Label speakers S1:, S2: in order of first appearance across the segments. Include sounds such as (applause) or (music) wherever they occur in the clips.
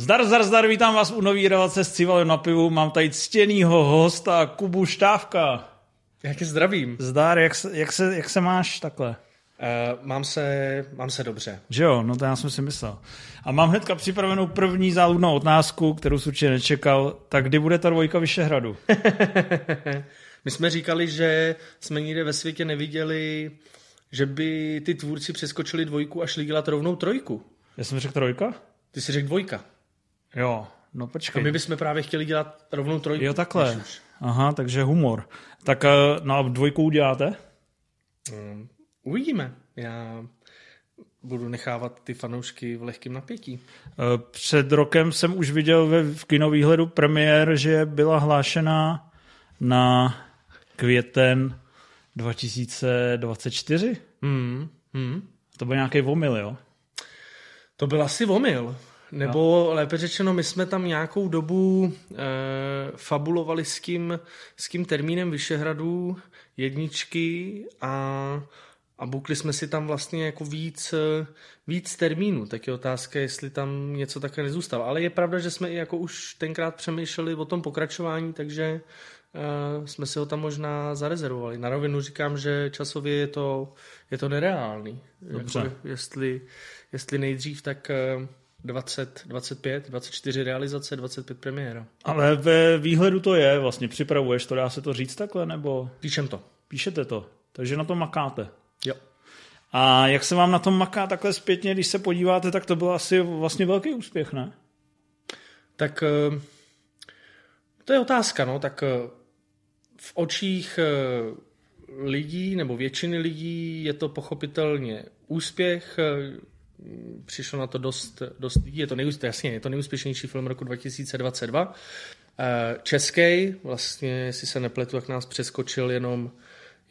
S1: Zdar, zdar, zdar, vítám vás u nový relace s Civalem na pivu. Mám tady ctěnýho hosta Kubu Štávka.
S2: Jak je zdravím?
S1: Zdar, jak se, jak se, jak se máš takhle?
S2: Uh, mám, se, mám se dobře.
S1: Že jo, no to já jsem si myslel. A mám hnedka připravenou první záludnou otázku, kterou jsem určitě nečekal. Tak kdy bude ta dvojka Vyšehradu? (laughs)
S2: My jsme říkali, že jsme nikde ve světě neviděli, že by ty tvůrci přeskočili dvojku a šli dělat rovnou trojku.
S1: Já jsem řekl trojka?
S2: Ty jsi řekl dvojka.
S1: Jo, no počkej.
S2: A my bychom právě chtěli dělat rovnou trojku.
S1: Jo, takhle. Aha, takže humor. Tak eh, no a dvojku uděláte?
S2: Um, uvidíme. Já budu nechávat ty fanoušky v lehkém napětí.
S1: Eh, před rokem jsem už viděl ve, v kinovýhledu premiér, že byla hlášena na květen 2024.
S2: Hmm, hmm.
S1: To byl nějaký omyl, jo?
S2: To byl asi omyl. Nebo no. lépe řečeno, my jsme tam nějakou dobu e, fabulovali s tím, s tím termínem Vyšehradů jedničky a, a bukli jsme si tam vlastně jako víc, víc termínů. Tak je otázka, jestli tam něco také nezůstalo. Ale je pravda, že jsme i jako už tenkrát přemýšleli o tom pokračování, takže e, jsme si ho tam možná zarezervovali. Na rovinu říkám, že časově je to, je to nereálný.
S1: Dobře.
S2: Jako, jestli, jestli nejdřív, tak... E, 20, 25, 24 realizace, 25 premiéra.
S1: Ale ve výhledu to je, vlastně připravuješ to, dá se to říct takhle, nebo?
S2: Píšem to.
S1: Píšete to, takže na to makáte.
S2: Jo.
S1: A jak se vám na tom maká takhle zpětně, když se podíváte, tak to byl asi vlastně velký úspěch, ne?
S2: Tak eh, to je otázka, no, tak eh, v očích eh, lidí nebo většiny lidí je to pochopitelně úspěch, přišlo na to dost, dost je to, nejúspěšnější, jasně, je to nejúspěšnější film roku 2022. Eh, český, vlastně, jestli se nepletu, jak nás přeskočil jenom,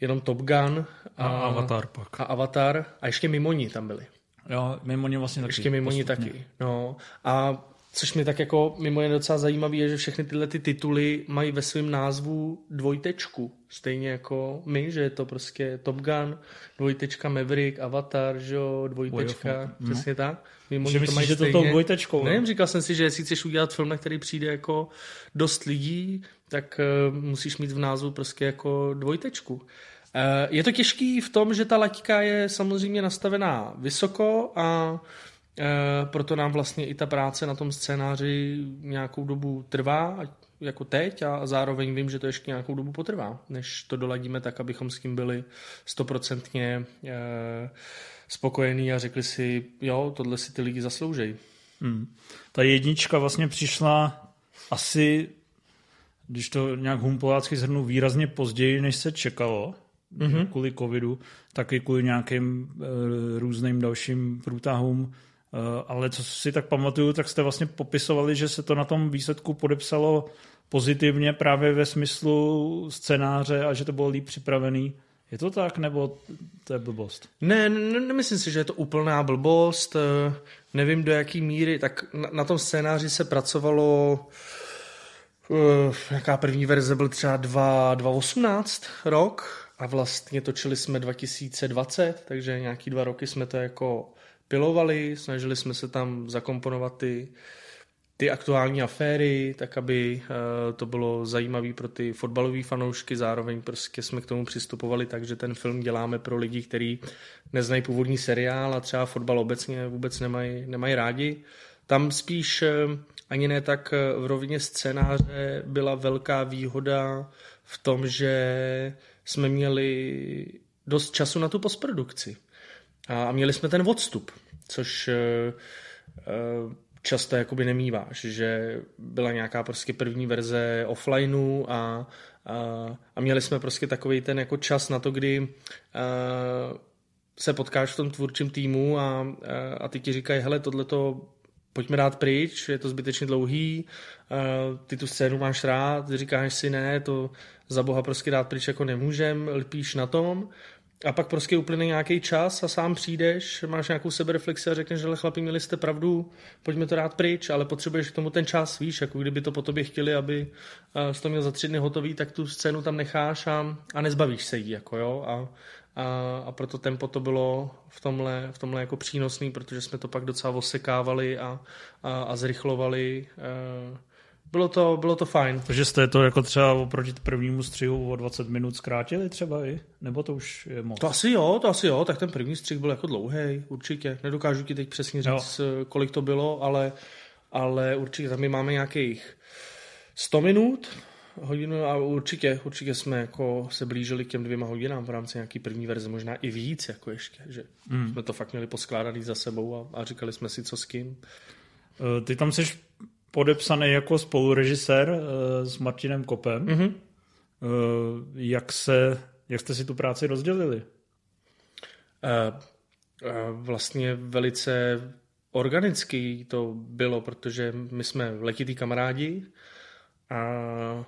S2: jenom Top Gun.
S1: A, a Avatar pak.
S2: A Avatar. A ještě Mimoni tam byli.
S1: Jo, Mimoni vlastně taky.
S2: Ještě Mimoni taky. No. A Což mi tak jako mimo je docela zajímavé, je, že všechny tyhle ty tituly mají ve svém názvu dvojtečku. Stejně jako my, že je to prostě Top Gun, dvojtečka Maverick, Avatar, že jo, dvojtečka, no. přesně tak.
S1: Mimo že to myslíš, že to tou dvojtečkou?
S2: Nevím, říkal jsem si, že jestli chceš udělat film, na který přijde jako dost lidí, tak uh, musíš mít v názvu prostě jako dvojtečku. Uh, je to těžký v tom, že ta laťka je samozřejmě nastavená vysoko a Eh, proto nám vlastně i ta práce na tom scénáři nějakou dobu trvá, jako teď a zároveň vím, že to ještě nějakou dobu potrvá, než to doladíme tak, abychom s tím byli stoprocentně eh, spokojení a řekli si, jo, tohle si ty lidi zasloužejí.
S1: Hmm. Ta jednička vlastně přišla asi, když to nějak humpolácky zhrnu, výrazně později, než se čekalo, mm-hmm. kvůli covidu, taky kvůli nějakým e, různým dalším průtahům ale co si tak pamatuju, tak jste vlastně popisovali, že se to na tom výsledku podepsalo pozitivně právě ve smyslu scénáře a že to bylo líp připravený. Je to tak, nebo to je blbost?
S2: Ne, ne nemyslím si, že je to úplná blbost. Eh, nevím do jaký míry. Tak na, na tom scénáři se pracovalo uh, jaká první verze byl třeba 2, 2018 rok a vlastně točili jsme 2020, takže nějaký dva roky jsme to jako pilovali, snažili jsme se tam zakomponovat ty, ty aktuální aféry, tak aby uh, to bylo zajímavé pro ty fotbalové fanoušky, zároveň prostě jsme k tomu přistupovali tak, že ten film děláme pro lidi, kteří neznají původní seriál a třeba fotbal obecně vůbec nemají, nemají rádi. Tam spíš uh, ani ne tak v rovině scénáře byla velká výhoda v tom, že jsme měli dost času na tu postprodukci a měli jsme ten odstup, což eh, eh, často jakoby nemýváš, že byla nějaká prostě první verze offlineu a, a, a měli jsme prostě takový ten jako čas na to, kdy a, eh, se potkáš v tom tvůrčím týmu a, a, a ty ti říkají, hele, tohle to pojďme dát pryč, je to zbytečně dlouhý, ty tu scénu máš rád, říkáš si ne, to za boha prostě dát pryč jako nemůžem, lpíš na tom a pak prostě uplyne nějaký čas a sám přijdeš, máš nějakou sebereflexi a řekneš, že chlapi, měli jste pravdu, pojďme to dát pryč, ale potřebuješ k tomu ten čas, víš, jako kdyby to po tobě chtěli, aby eh, jsi to měl za tři dny hotový, tak tu scénu tam necháš a, a nezbavíš se jí, jako jo, a, a, a proto tempo to bylo v tomhle, v tomhle jako přínosný, protože jsme to pak docela osekávali a, a, a zrychlovali. E, bylo to, bylo to fajn.
S1: Takže jste to jako třeba oproti prvnímu střihu o 20 minut zkrátili třeba i? Nebo to už je moc?
S2: To asi jo, to asi jo, tak ten první střih byl jako dlouhý, určitě. Nedokážu ti teď přesně říct, jo. kolik to bylo, ale, ale určitě tam my máme nějakých 100 minut, hodinu a určitě, určitě jsme jako se blížili k těm dvěma hodinám v rámci nějaký první verze, možná i víc jako ještě, že mm. jsme to fakt měli poskládaný za sebou a, a říkali jsme si, co s kým.
S1: Eh, ty tam jsi podepsaný jako spolurežisér uh, s Martinem Kopem. Mm-hmm. Jak, se, jak jste si tu práci rozdělili?
S2: Uh, uh, vlastně velice organický to bylo, protože my jsme letitý kamarádi a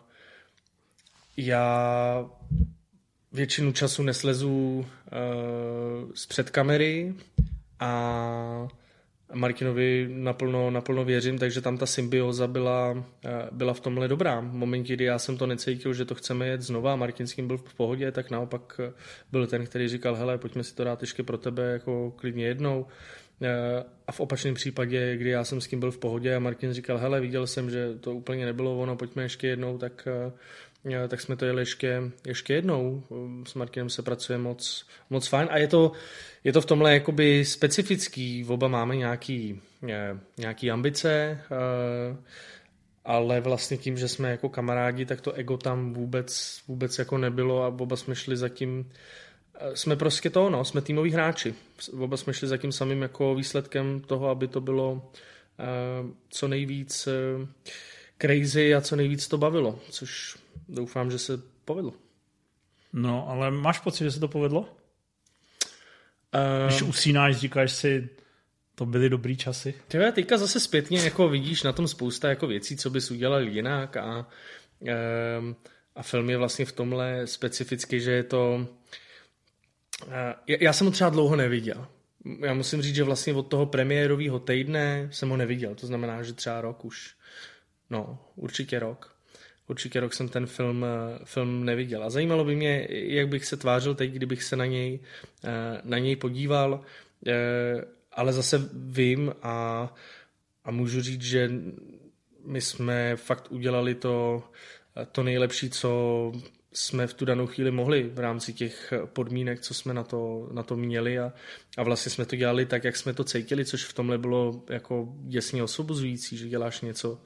S2: já většinu času neslezu uh, z před kamery a Martinovi naplno, naplno věřím, takže tam ta symbioza byla, eh, byla v tomhle dobrá. V momentě, kdy já jsem to necítil, že to chceme jet znova a Martin s byl v pohodě, tak naopak eh, byl ten, který říkal, hele, pojďme si to dát ještě pro tebe jako klidně jednou. Eh, a v opačném případě, kdy já jsem s tím byl v pohodě a Martin říkal, hele, viděl jsem, že to úplně nebylo ono, pojďme ještě jednou, tak tak jsme to jeli ještě, ještě jednou. S Martinem se pracuje moc, moc fajn a je to, je to v tomhle jakoby specifický. Oba máme nějaký, nějaký ambice, eh, ale vlastně tím, že jsme jako kamarádi, tak to ego tam vůbec, vůbec jako nebylo a oba jsme šli za tím, eh, jsme prostě to, no, jsme týmoví hráči. Oba jsme šli za tím samým jako výsledkem toho, aby to bylo eh, co nejvíc crazy a co nejvíc to bavilo, což doufám, že se povedlo.
S1: No, ale máš pocit, že se to povedlo? Um, Když usínáš, říkáš si, to byly dobrý časy.
S2: Tyhle, teďka zase zpětně jako vidíš na tom spousta jako věcí, co bys udělal jinak a, um, a film je vlastně v tomhle specificky, že je to... Uh, já jsem ho třeba dlouho neviděl. Já musím říct, že vlastně od toho premiérového týdne jsem ho neviděl. To znamená, že třeba rok už. No, určitě rok určitě rok jsem ten film, eh, film neviděl. A zajímalo by mě, jak bych se tvářil teď, kdybych se na něj, eh, na něj podíval, eh, ale zase vím a, a můžu říct, že my jsme fakt udělali to, to nejlepší, co jsme v tu danou chvíli mohli v rámci těch podmínek, co jsme na to, na to měli a, a vlastně jsme to dělali tak, jak jsme to cítili, což v tomhle bylo jako jasně osobozující, že děláš něco,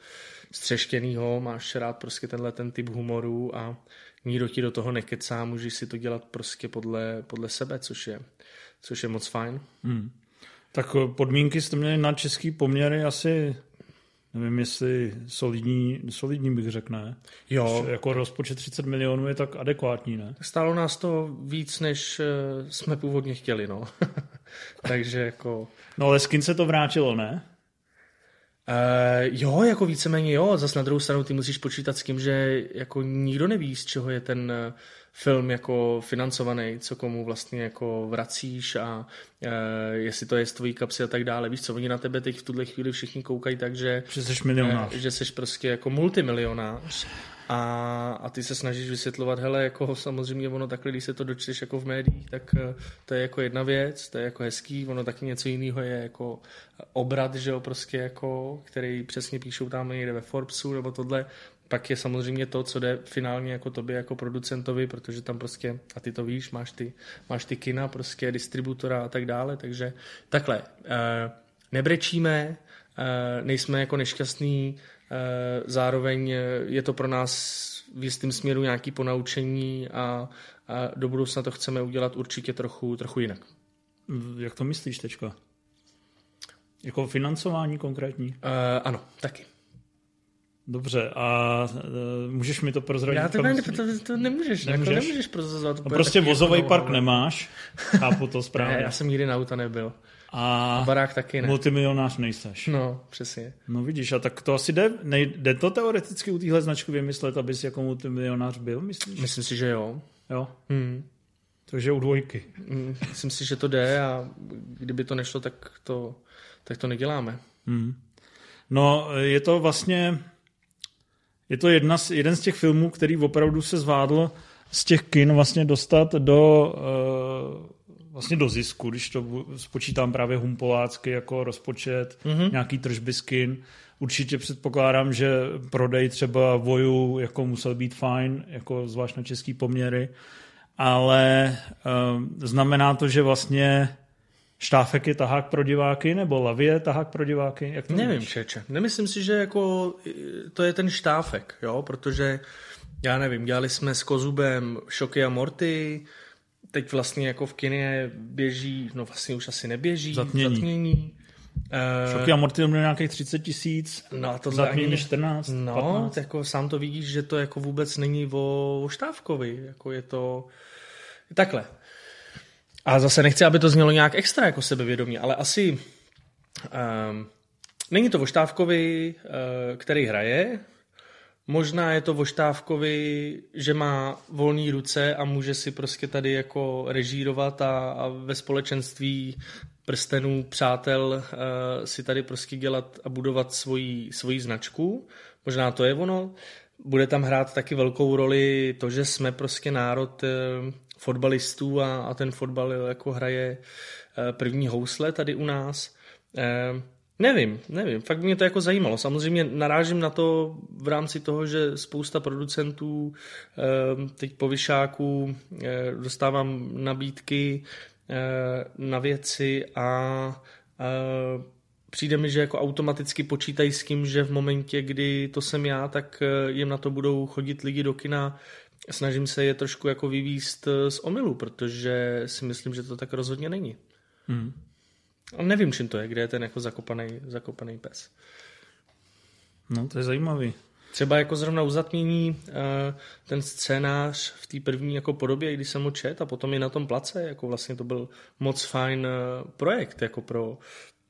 S2: střeštěnýho, máš rád prostě tenhle ten typ humoru a nikdo ti do toho nekecá, můžeš si to dělat prostě podle, podle sebe, což je, což je moc fajn. Hmm.
S1: Tak eh, podmínky jste měli na český poměry asi nevím, jestli solidní, solidní bych řekl, ne?
S2: Jo.
S1: Že jako rozpočet 30 milionů je tak adekvátní, ne?
S2: Stálo nás to víc, než eh, jsme původně chtěli, no. (laughs) Takže jako...
S1: No ale skin se to vrátilo, ne?
S2: Uh, jo, jako víceméně jo, zas na druhou stranu ty musíš počítat s tím, že jako nikdo neví, z čeho je ten eh, film jako financovaný, co komu vlastně jako vracíš a uh, jestli to je z tvojí kapsy a tak dále. Víš co, oni na tebe teď v tuhle chvíli všichni koukají tak, že,
S1: že jsi milionář.
S2: Uh, že jsi prostě jako multimilionář a, a ty se snažíš vysvětlovat, hele, jako samozřejmě ono takhle, když se to dočteš jako v médiích, tak eh, to je jako jedna věc, to je jako hezký, ono taky něco jiného je jako obrat, že jo, prostě jako, který přesně píšou tam někde ve Forbesu nebo tohle, pak je samozřejmě to, co jde finálně jako tobě jako producentovi, protože tam prostě, a ty to víš, máš ty, máš ty kina, prostě distributora a tak dále, takže takhle, eh, nebrečíme, eh, nejsme jako nešťastní, zároveň je to pro nás v jistém směru nějaký ponaučení a, a do budoucna to chceme udělat určitě trochu, trochu jinak.
S1: Jak to myslíš teďka? Jako financování konkrétní? Uh,
S2: ano, taky.
S1: Dobře, a uh, můžeš mi to prozradit?
S2: Já to, ne, to, to nemůžeš, jako nemůžeš, jako nemůžeš prozrazovat.
S1: No prostě vozový park nemáš, chápu to (laughs) správně.
S2: ne, já jsem nikdy na auta nebyl.
S1: A,
S2: a barák taky ne.
S1: multimilionář nejseš.
S2: No, přesně.
S1: No vidíš, a tak to asi jde, nej, jde to teoreticky u téhle značky vymyslet, abys jako multimilionář byl, myslíš?
S2: Myslím si, že jo.
S1: Jo?
S2: Hmm.
S1: Takže u dvojky.
S2: Mm, myslím si, že to jde a kdyby to nešlo, tak to, tak to neděláme.
S1: Hmm. No, je to vlastně, je to jedna z, jeden z těch filmů, který opravdu se zvádl z těch kin vlastně dostat do uh, vlastně do zisku, když to spočítám právě humpolácky jako rozpočet, mm-hmm. nějaký tržby skin. Určitě předpokládám, že prodej třeba voju jako musel být fajn, jako zvlášť na český poměry, ale uh, znamená to, že vlastně Štáfek je tahák pro diváky, nebo Lavie je tahák pro diváky? Jak to
S2: Nevím, víš? Čeče. Nemyslím si, že jako to je ten štáfek, jo, protože já nevím, dělali jsme s Kozubem Šoky a Morty, teď vlastně jako v kině běží, no vlastně už asi neběží,
S1: zatmění. zatmění. Uh, Šoky a Morty měl nějakých 30 tisíc, no a to zatmění ani... 14,
S2: No, 15. jako sám to vidíš, že to jako vůbec není o, o Štávkovi, jako je to takhle. A zase nechci, aby to znělo nějak extra jako sebevědomě, ale asi um, není to o Štávkovi, uh, který hraje, Možná je to o Štávkovi, že má volné ruce a může si prostě tady jako režírovat a, a ve společenství prstenů, přátel uh, si tady prostě dělat a budovat svoji, svoji značku. Možná to je ono. Bude tam hrát taky velkou roli to, že jsme prostě národ uh, fotbalistů a, a ten fotbal jako hraje uh, první housle tady u nás. Uh, Nevím, nevím, fakt mě to jako zajímalo. Samozřejmě narážím na to v rámci toho, že spousta producentů ehm, teď po vyšáku eh, dostávám nabídky eh, na věci a eh, přijde mi, že jako automaticky počítají s tím, že v momentě, kdy to jsem já, tak jim na to budou chodit lidi do kina. Snažím se je trošku jako vyvíst z omylu, protože si myslím, že to tak rozhodně není. Hmm. A nevím, čím to je, kde je ten jako zakopaný, zakopaný pes.
S1: No, to je zajímavý.
S2: Třeba jako zrovna uzatmění eh, ten scénář v té první jako podobě, když jsem ho čet a potom i na tom place, jako vlastně to byl moc fajn eh, projekt, jako pro,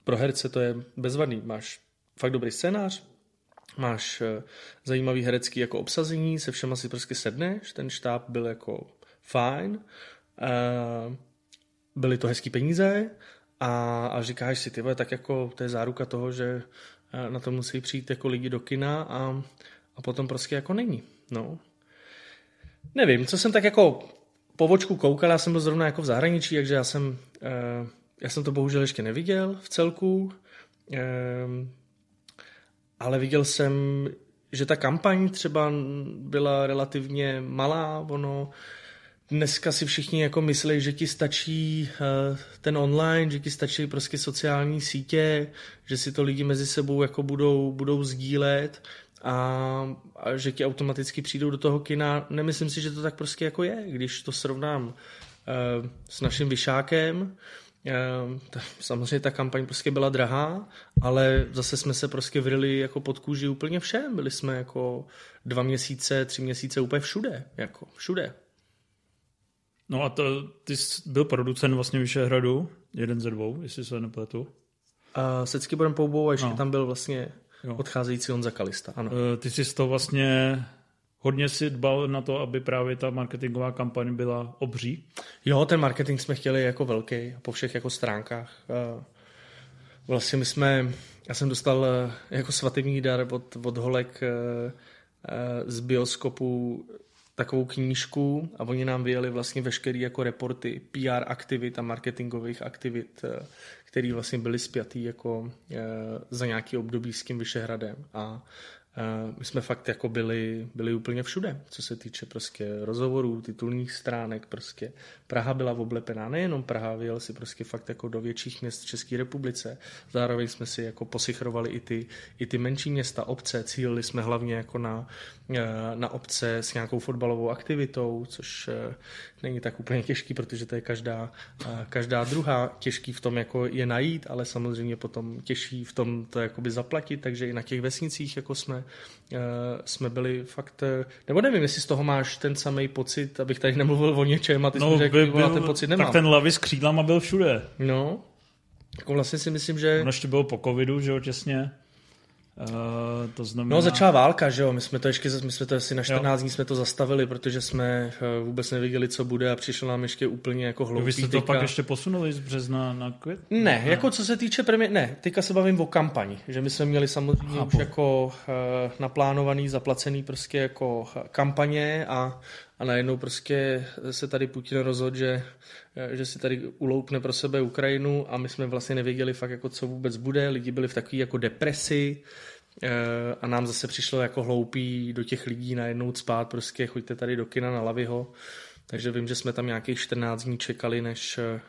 S2: pro herce to je bezvadný. Máš fakt dobrý scénář, máš eh, zajímavý herecký jako obsazení, se všema si prostě sedneš, ten štáb byl jako fajn, byly to hezký peníze, a, a říkáš si, ty tak jako to je záruka toho, že eh, na to musí přijít jako lidi do kina a, a potom prostě jako není. No. Nevím, co jsem tak jako po vočku koukal, já jsem byl zrovna jako v zahraničí, takže já jsem, uh, já jsem to bohužel ještě neviděl v celku, uh, ale viděl jsem, že ta kampaň třeba byla relativně malá, ono dneska si všichni jako myslí, že ti stačí uh, ten online, že ti stačí prostě sociální sítě, že si to lidi mezi sebou jako budou, budou sdílet a, a že ti automaticky přijdou do toho kina. Nemyslím si, že to tak prostě jako je, když to srovnám uh, s naším vyšákem, ta, samozřejmě ta kampaň prostě byla drahá, ale zase jsme se prostě vrili jako pod kůži úplně všem. Byli jsme jako dva měsíce, tři měsíce úplně všude, jako všude.
S1: No a to, ty jsi byl producent vlastně Vyšehradu, jeden ze dvou, jestli se nepletu. Uh,
S2: se Ckyborem Poubou a ještě no. tam byl vlastně jo. odcházející Honza Kalista, ano. Uh,
S1: ty jsi to vlastně hodně si dbal na to, aby právě ta marketingová kampaň byla obří?
S2: Jo, ten marketing jsme chtěli jako velký, po všech jako stránkách. Uh, vlastně my jsme, já jsem dostal uh, jako svatební dar od, od holek z bioskopu takovou knížku a oni nám vyjeli vlastně veškerý jako reporty PR aktivit a marketingových aktivit, eh, které vlastně byly spjatý jako eh, za nějaký období s tím Vyšehradem. A my jsme fakt jako byli, byli úplně všude, co se týče prostě rozhovorů, titulních stránek, prostě. Praha byla oblepená, nejenom Praha, vyjel si prostě fakt jako do větších měst v České republice, zároveň jsme si jako posichrovali i ty, i ty menší města, obce, cílili jsme hlavně jako na, eh, na obce s nějakou fotbalovou aktivitou, což eh, není tak úplně těžký, protože to je každá, každá druhá těžký v tom jako je najít, ale samozřejmě potom těžší v tom to jakoby zaplatit, takže i na těch vesnicích jako jsme uh, jsme byli fakt, uh, nebo nevím, jestli z toho máš ten samý pocit, abych tady nemluvil o něčem a ty no, jsi řekl, byl, ten pocit nemám.
S1: Tak ten lavy s křídlama byl všude.
S2: No, jako vlastně si myslím, že...
S1: Ono ještě bylo po covidu, že jo, těsně. Uh, to znamená...
S2: No začala válka, že jo, my jsme to ještě, my jsme to asi na 14 dní jsme to zastavili, protože jsme eh, vůbec nevěděli, co bude a přišlo nám ještě úplně jako hloupý.
S1: Vy jste to
S2: teďka...
S1: pak ještě posunuli z března na květ?
S2: Ne, ne, jako co se týče premiér, ne, teďka se bavím o kampani, že my jsme měli samozřejmě Chápu. už jako uh, naplánovaný, zaplacený prostě jako kampaně a, a najednou prostě se tady Putin rozhodl, že že si tady uloupne pro sebe Ukrajinu a my jsme vlastně nevěděli fakt jako co vůbec bude, lidi byli v takové jako depresi eh, a nám zase přišlo jako hloupý do těch lidí najednou spát, prostě choďte tady do kina na Laviho, takže vím, že jsme tam nějakých 14 dní čekali, než, eh,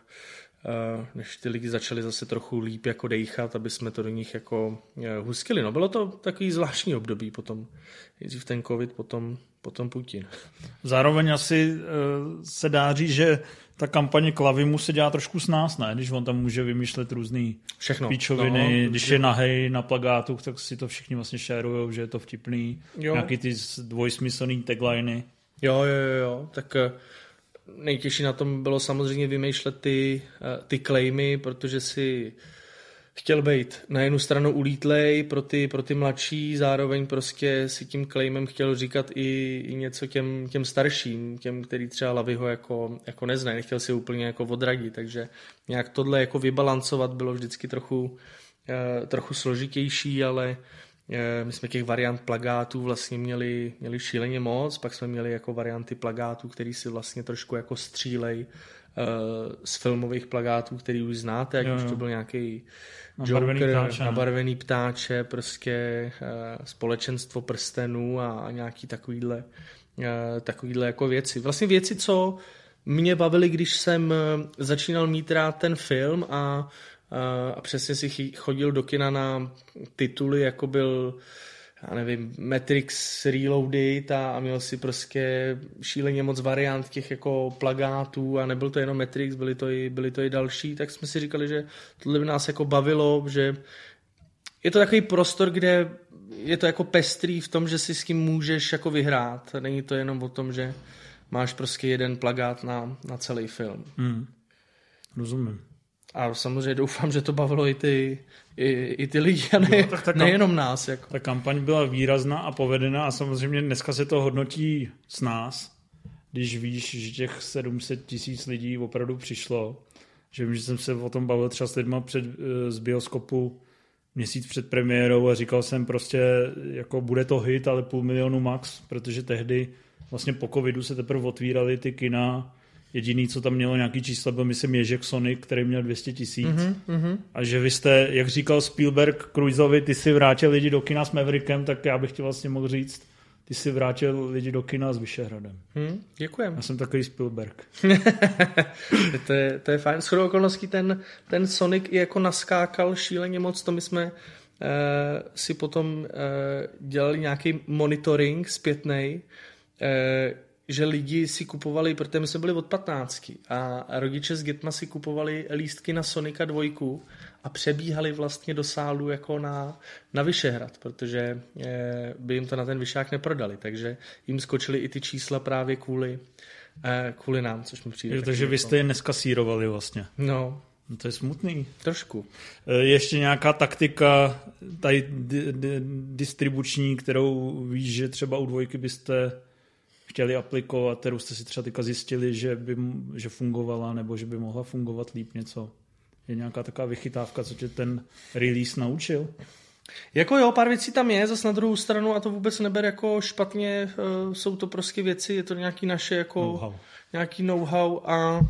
S2: než ty lidi začali zase trochu líp jako dejchat, aby jsme to do nich jako eh, hustili. No bylo to takový zvláštní období potom. Nejdřív ten covid, potom, potom Putin.
S1: Zároveň asi se dá říct, že ta kampaně Klavimu se dělá trošku s nás, ne? Když on tam může vymýšlet různý
S2: Všechno.
S1: píčoviny, no, když je nahej na plagátu, tak si to všichni vlastně šérujou, že je to vtipný. Jo. Nějaký ty dvojsmyslný tagliny.
S2: Jo, jo, jo, jo. tak eh, nejtěžší na tom bylo samozřejmě vymýšlet ty, eh, ty claimy, protože si chtěl být na jednu stranu ulítlej pro ty, pro ty mladší, zároveň prostě si tím claimem chtěl říkat i, i něco těm, těm starším, těm, který třeba Laviho jako, jako neznají, nechtěl si úplně jako odradit, takže nějak tohle jako vybalancovat bylo vždycky trochu, eh, trochu složitější, ale my jsme těch variant plagátů vlastně měli, měli šíleně moc, pak jsme měli jako varianty plagátů, který si vlastně trošku jako střílej eh, z filmových plagátů, který už znáte, ať jo, jo. už to byl nějaký
S1: Joker, ptáče,
S2: nabarvený ptáče, prostě uh, společenstvo prstenů a, nějaký takovýhle, takovýhle jako věci. Vlastně věci, co mě bavily, když jsem eh, začínal mít rád ten film a, a přesně si chodil do kina na tituly, jako byl já nevím, Matrix Reloaded a, a měl si prostě šíleně moc variant těch jako plagátů a nebyl to jenom Matrix, byly to i, byly to i další, tak jsme si říkali, že tohle by nás jako bavilo, že je to takový prostor, kde je to jako pestrý v tom, že si s tím můžeš jako vyhrát. Není to jenom o tom, že máš prostě jeden plagát na, na celý film.
S1: Hmm. Rozumím.
S2: A samozřejmě doufám, že to bavilo i ty, i, i ty lidi a ne, no, nejenom nás. Jako.
S1: Ta kampaň byla výrazná a povedená a samozřejmě dneska se to hodnotí s nás, když víš, že těch 700 tisíc lidí opravdu přišlo. Že vím, že jsem se o tom bavil třeba s lidma před, eh, z bioskopu měsíc před premiérou a říkal jsem prostě, jako bude to hit, ale půl milionu max, protože tehdy vlastně po covidu se teprve otvíraly ty kina Jediný, co tam mělo nějaký čísla, byl myslím Ježek Sonic, který měl 200 tisíc. Mm-hmm. A že vy jste, jak říkal Spielberg Cruiseovi, ty si vrátil lidi do kina s Maverickem, tak já bych ti vlastně mohl říct, ty si vrátil lidi do kina s Vyšehradem.
S2: Hmm, děkujem.
S1: Já jsem takový Spielberg. (laughs)
S2: to, je, to je fajn. Shodou okolností ten, ten Sonic i jako naskákal šíleně moc, to my jsme uh, si potom uh, dělali nějaký monitoring zpětnej, uh, že lidi si kupovali, protože my jsme byli od 15 a rodiče s dětma si kupovali lístky na Sonika 2 a přebíhali vlastně do sálu jako na, na Vyšehrad, protože eh, by jim to na ten Vyšák neprodali, takže jim skočily i ty čísla právě kvůli, eh, kvůli nám, což mi přijde.
S1: Jo, takže vy jste je dneska sírovali vlastně.
S2: No.
S1: no. To je smutný.
S2: Trošku.
S1: Eh, ještě nějaká taktika tady di- di- distribuční, kterou víš, že třeba u dvojky byste chtěli aplikovat, kterou jste si třeba teďka zjistili, že, by, že fungovala nebo že by mohla fungovat líp něco? Je nějaká taková vychytávka, co tě ten release naučil?
S2: Jako jo, pár věcí tam je, zase na druhou stranu a to vůbec neber jako špatně, uh, jsou to prostě věci, je to nějaký naše jako know-how. nějaký know-how a,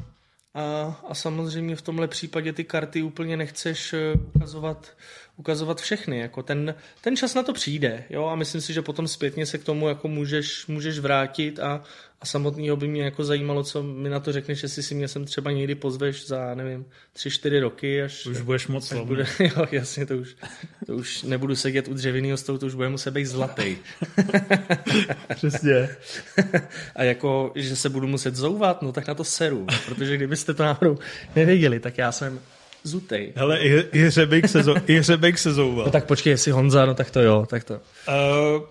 S2: a, a samozřejmě v tomhle případě ty karty úplně nechceš eh, ukazovat ukazovat všechny. Jako ten, ten čas na to přijde jo? a myslím si, že potom zpětně se k tomu jako můžeš, můžeš vrátit a, a samotného by mě jako zajímalo, co mi na to řekneš, jestli si mě sem třeba někdy pozveš za, nevím, tři, čtyři roky. Až,
S1: už budeš moc
S2: až bude, (laughs) Jo, jasně, to už, to už nebudu sedět u dřevěného stolu, to už bude muset být zlatý. (laughs)
S1: Přesně.
S2: a jako, že se budu muset zouvat, no tak na to seru, protože kdybyste to náhodou nevěděli, tak já jsem zutej.
S1: Hele, i, i, hřebejk se, zo, i hřebejk se zouval.
S2: No tak počkej, jestli Honza, no tak to jo, tak to. Uh,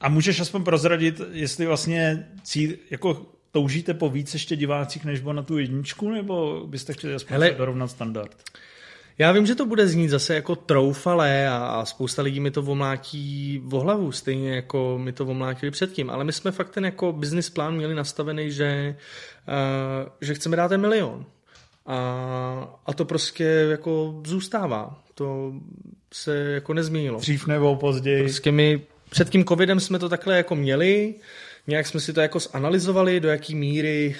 S1: a můžeš aspoň prozradit, jestli vlastně cíl, jako toužíte po víc ještě divácích, než bylo na tu jedničku, nebo byste chtěli aspoň Hele, dorovnat standard?
S2: Já vím, že to bude znít zase jako troufalé a, a spousta lidí mi to omlátí v hlavu, stejně jako mi to omlátili předtím, ale my jsme fakt ten jako business plán měli nastavený, že, uh, že chceme dát ten milion. A, a to prostě jako zůstává. To se jako nezměnilo.
S1: Dřív nebo později.
S2: Prostě my před tím covidem jsme to takhle jako měli, nějak jsme si to jako zanalizovali, do jaký míry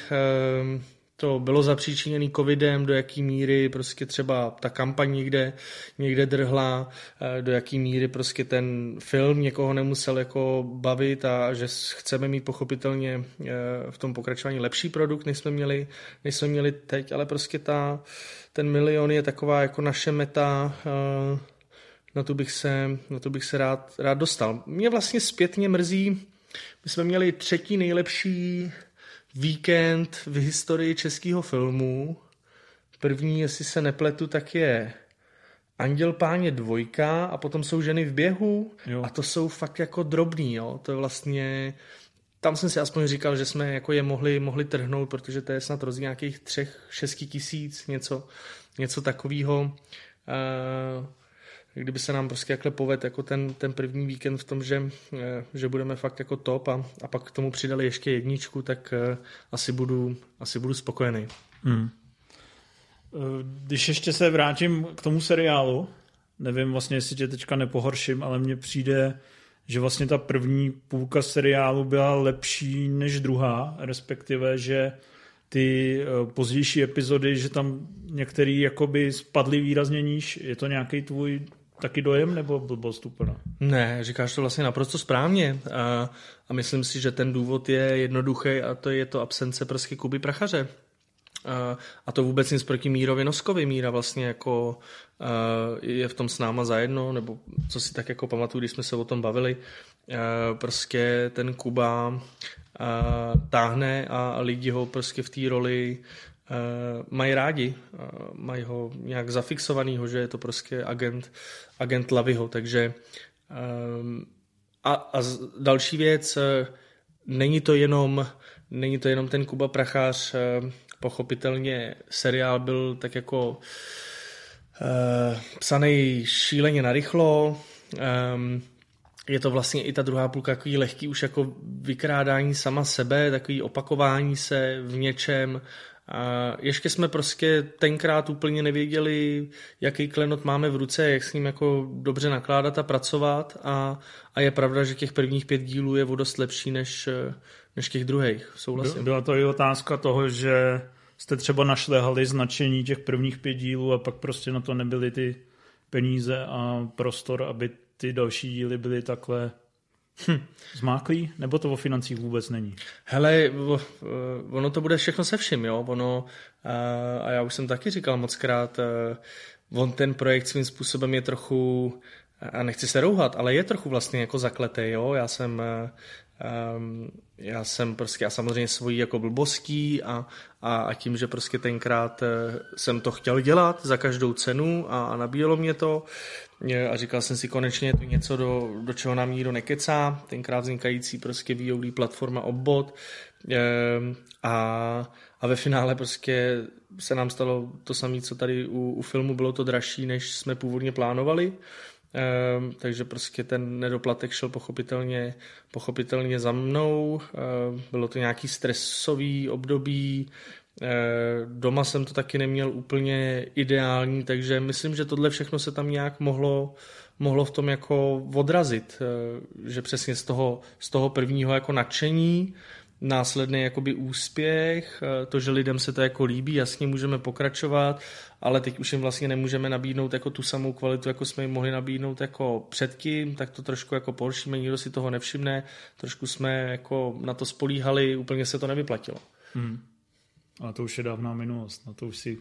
S2: um, to bylo zapříčiněné covidem, do jaký míry prostě třeba ta kampaň někde, někde drhla, eh, do jaký míry prostě ten film někoho nemusel jako bavit a že chceme mít pochopitelně eh, v tom pokračování lepší produkt, než jsme měli, než jsme měli teď, ale prostě ta, ten milion je taková jako naše meta, eh, na to bych se, na to bych se rád, rád dostal. Mě vlastně zpětně mrzí, my jsme měli třetí nejlepší víkend v historii českého filmu. První, jestli se nepletu, tak je Anděl páně dvojka a potom jsou ženy v běhu jo. a to jsou fakt jako drobný, jo. To je vlastně, tam jsem si aspoň říkal, že jsme jako je mohli, mohli trhnout, protože to je snad rozdíl nějakých třech, šesti tisíc, něco, něco takového. Uh, kdyby se nám prostě jakhle poved jako ten, ten první víkend v tom, že, eh, že budeme fakt jako top a, a pak k tomu přidali ještě jedničku, tak eh, asi budu, asi budu spokojený. Hmm.
S1: Eh, když ještě se vrátím k tomu seriálu, nevím vlastně, jestli tě teďka nepohorším, ale mně přijde, že vlastně ta první půlka seriálu byla lepší než druhá, respektive, že ty pozdější epizody, že tam některý jakoby spadly výrazně níž. Je to nějaký tvůj taky dojem nebo blbost úplně?
S2: Ne, říkáš to vlastně naprosto správně a, a myslím si, že ten důvod je jednoduchý a to je to absence prostě Kuby Prachaře. A, a to vůbec nic proti Mírovi Noskovi. Míra vlastně jako a, je v tom s náma zajedno, nebo co si tak jako pamatuju, když jsme se o tom bavili. A, prostě ten Kuba a, táhne a lidi ho prostě v té roli mají rádi, uh, mají ho nějak zafixovanýho, že je to prostě agent, agent Laviho, takže um, a, a další věc, není to jenom není to jenom ten Kuba Prachář, pochopitelně seriál byl tak jako psaný šíleně narychlo, je to vlastně i ta druhá půlka takový lehký už jako vykrádání sama sebe, takový opakování se v něčem, a ještě jsme prostě tenkrát úplně nevěděli, jaký klenot máme v ruce, jak s ním jako dobře nakládat a pracovat a, a je pravda, že těch prvních pět dílů je o dost lepší než, než těch druhých. Souhlasím.
S1: Byla to i otázka toho, že jste třeba našlehali značení těch prvních pět dílů a pak prostě na to nebyly ty peníze a prostor, aby ty další díly byly takhle Hm. Zmáklý? Nebo to o financích vůbec není?
S2: Hele, ono to bude všechno se vším, jo. Ono, a já už jsem taky říkal moc krát, on ten projekt svým způsobem je trochu, a nechci se rouhat, ale je trochu vlastně jako zakletý, jo. Já jsem Um, já jsem prostě, a samozřejmě svojí jako blbostí a, a, a tím, že prostě tenkrát jsem to chtěl dělat za každou cenu a, a nabíjelo mě to a říkal jsem si konečně to něco, do, do čeho nám nikdo nekecá, tenkrát vznikající prostě VOD platforma Obbot um, a, a ve finále prostě se nám stalo to samé, co tady u, u filmu bylo to dražší, než jsme původně plánovali. Ehm, takže prostě ten nedoplatek šel pochopitelně, pochopitelně za mnou. Ehm, bylo to nějaký stresový období, ehm, doma jsem to taky neměl úplně ideální, takže myslím, že tohle všechno se tam nějak mohlo, mohlo v tom jako odrazit, že přesně z toho, z toho prvního jako nadšení následný jakoby úspěch, eh, to, že lidem se to jako líbí, jasně můžeme pokračovat, ale teď už jim vlastně nemůžeme nabídnout jako tu samou kvalitu, jako jsme jim mohli nabídnout jako předtím, tak to trošku jako poršíme, nikdo si toho nevšimne, trošku jsme jako na to spolíhali, úplně se to nevyplatilo. Hmm.
S1: A to už je dávná minulost, na to už si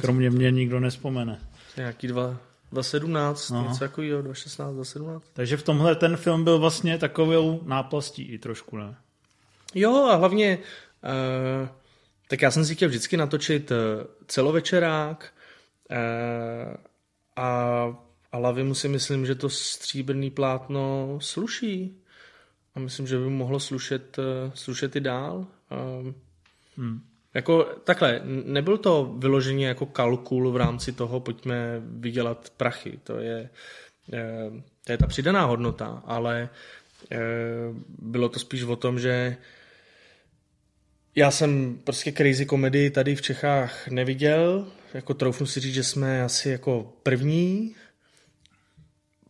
S1: kromě mě nikdo nespomene.
S2: Nějaký dva, 2017, Aha. něco takového, 2016, 2017.
S1: Takže v tomhle ten film byl vlastně takovou náplastí i trošku, ne?
S2: Jo a hlavně, uh, tak já jsem si chtěl vždycky natočit uh, celovečerák uh, a, a Lavimu si myslím, že to stříbrný plátno sluší. A myslím, že by mohlo slušet, slušet i dál. Uh,
S1: hmm.
S2: Jako takhle, nebyl to vyloženě jako kalkul v rámci toho, pojďme vydělat prachy. To je, eh, to je ta přidaná hodnota, ale eh, bylo to spíš o tom, že já jsem prostě crazy komedii tady v Čechách neviděl, jako troufnu si říct, že jsme asi jako první,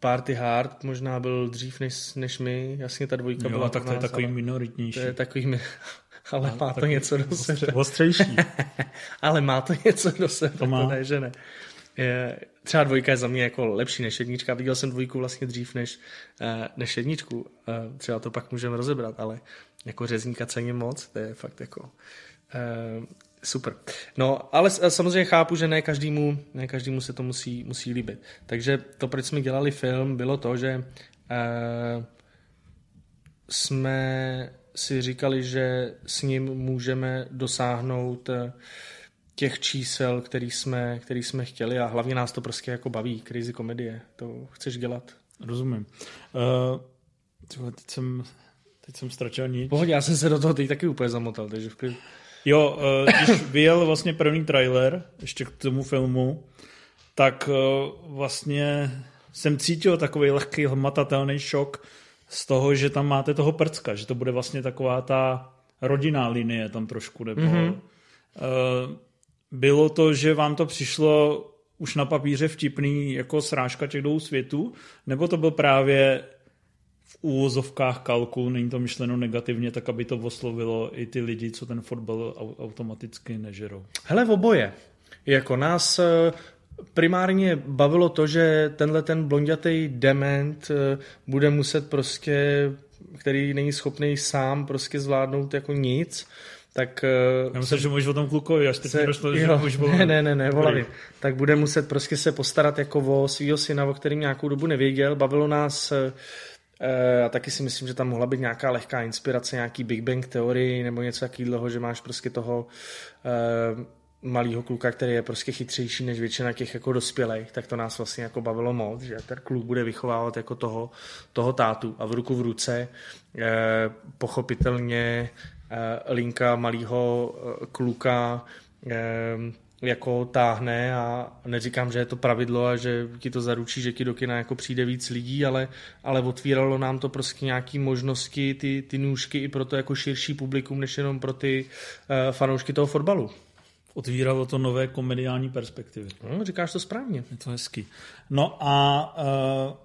S2: Party Hard možná byl dřív než, než my, jasně ta dvojka
S1: jo,
S2: byla
S1: tak to je takový minoritnější.
S2: To je takový, (laughs) ale no, má to něco do sebe.
S1: Ostřejší. (laughs)
S2: ale má to něco do sebe,
S1: to, má.
S2: to ne, že ne. Je, třeba dvojka je za mě jako lepší než jednička. Viděl jsem dvojku vlastně dřív než, eh, než jedničku. Eh, třeba to pak můžeme rozebrat, ale jako řezníka cením moc, to je fakt jako uh, super. No, ale samozřejmě chápu, že ne každému, ne každému se to musí, musí líbit. Takže to, proč jsme dělali film, bylo to, že jsme si říkali, že s ním můžeme dosáhnout těch čísel, který jsme, který jsme chtěli a hlavně nás to prostě jako baví, crazy komedie. To chceš dělat.
S1: Rozumím. Uh, teď jsem Teď jsem ztratil nic.
S2: Pohodě, já jsem se do toho teď taky úplně zamotal, takže v klidu.
S1: Jo, eh, když vyjel vlastně první trailer ještě k tomu filmu, tak eh, vlastně jsem cítil takový lehký hmatatelný šok z toho, že tam máte toho prcka, že to bude vlastně taková ta rodinná linie tam trošku, nebo mm-hmm. bylo to, že vám to přišlo už na papíře vtipný jako srážka těch dvou světů, nebo to byl právě v úvozovkách kalkul, není to myšleno negativně, tak aby to oslovilo i ty lidi, co ten fotbal automaticky nežerou.
S2: Hele, v oboje. Jako nás eh, primárně bavilo to, že tenhle ten blondětej dement eh, bude muset prostě, který není schopný sám prostě zvládnout jako nic, tak...
S1: Eh, Já myslím, že můžeš o tom klukovi, až teď se, došlo, že
S2: už Ne, ne, ne, ne, volali. Tak bude muset prostě se postarat jako o svého syna, o kterým nějakou dobu nevěděl. Bavilo nás Eh, a taky si myslím, že tam mohla být nějaká lehká inspirace, nějaký Big Bang teorii nebo něco takového, že máš prostě toho malého kluka, který je prostě chytřejší než většina těch jako dospělých, tak to nás vlastně jako bavilo moc, že ten kluk bude vychovávat jako toho, toho tátu a v ruku v ruce uh, pochopitelně uh, linka malého kluka jako táhne a neříkám, že je to pravidlo a že ti to zaručí, že ti do kina jako přijde víc lidí, ale, ale otvíralo nám to prostě nějaké možnosti, ty, ty nůžky i pro to jako širší publikum, než jenom pro ty uh, fanoušky toho fotbalu.
S1: Otvíralo to nové komediální perspektivy.
S2: No, říkáš to správně.
S1: Je to hezký. No a uh,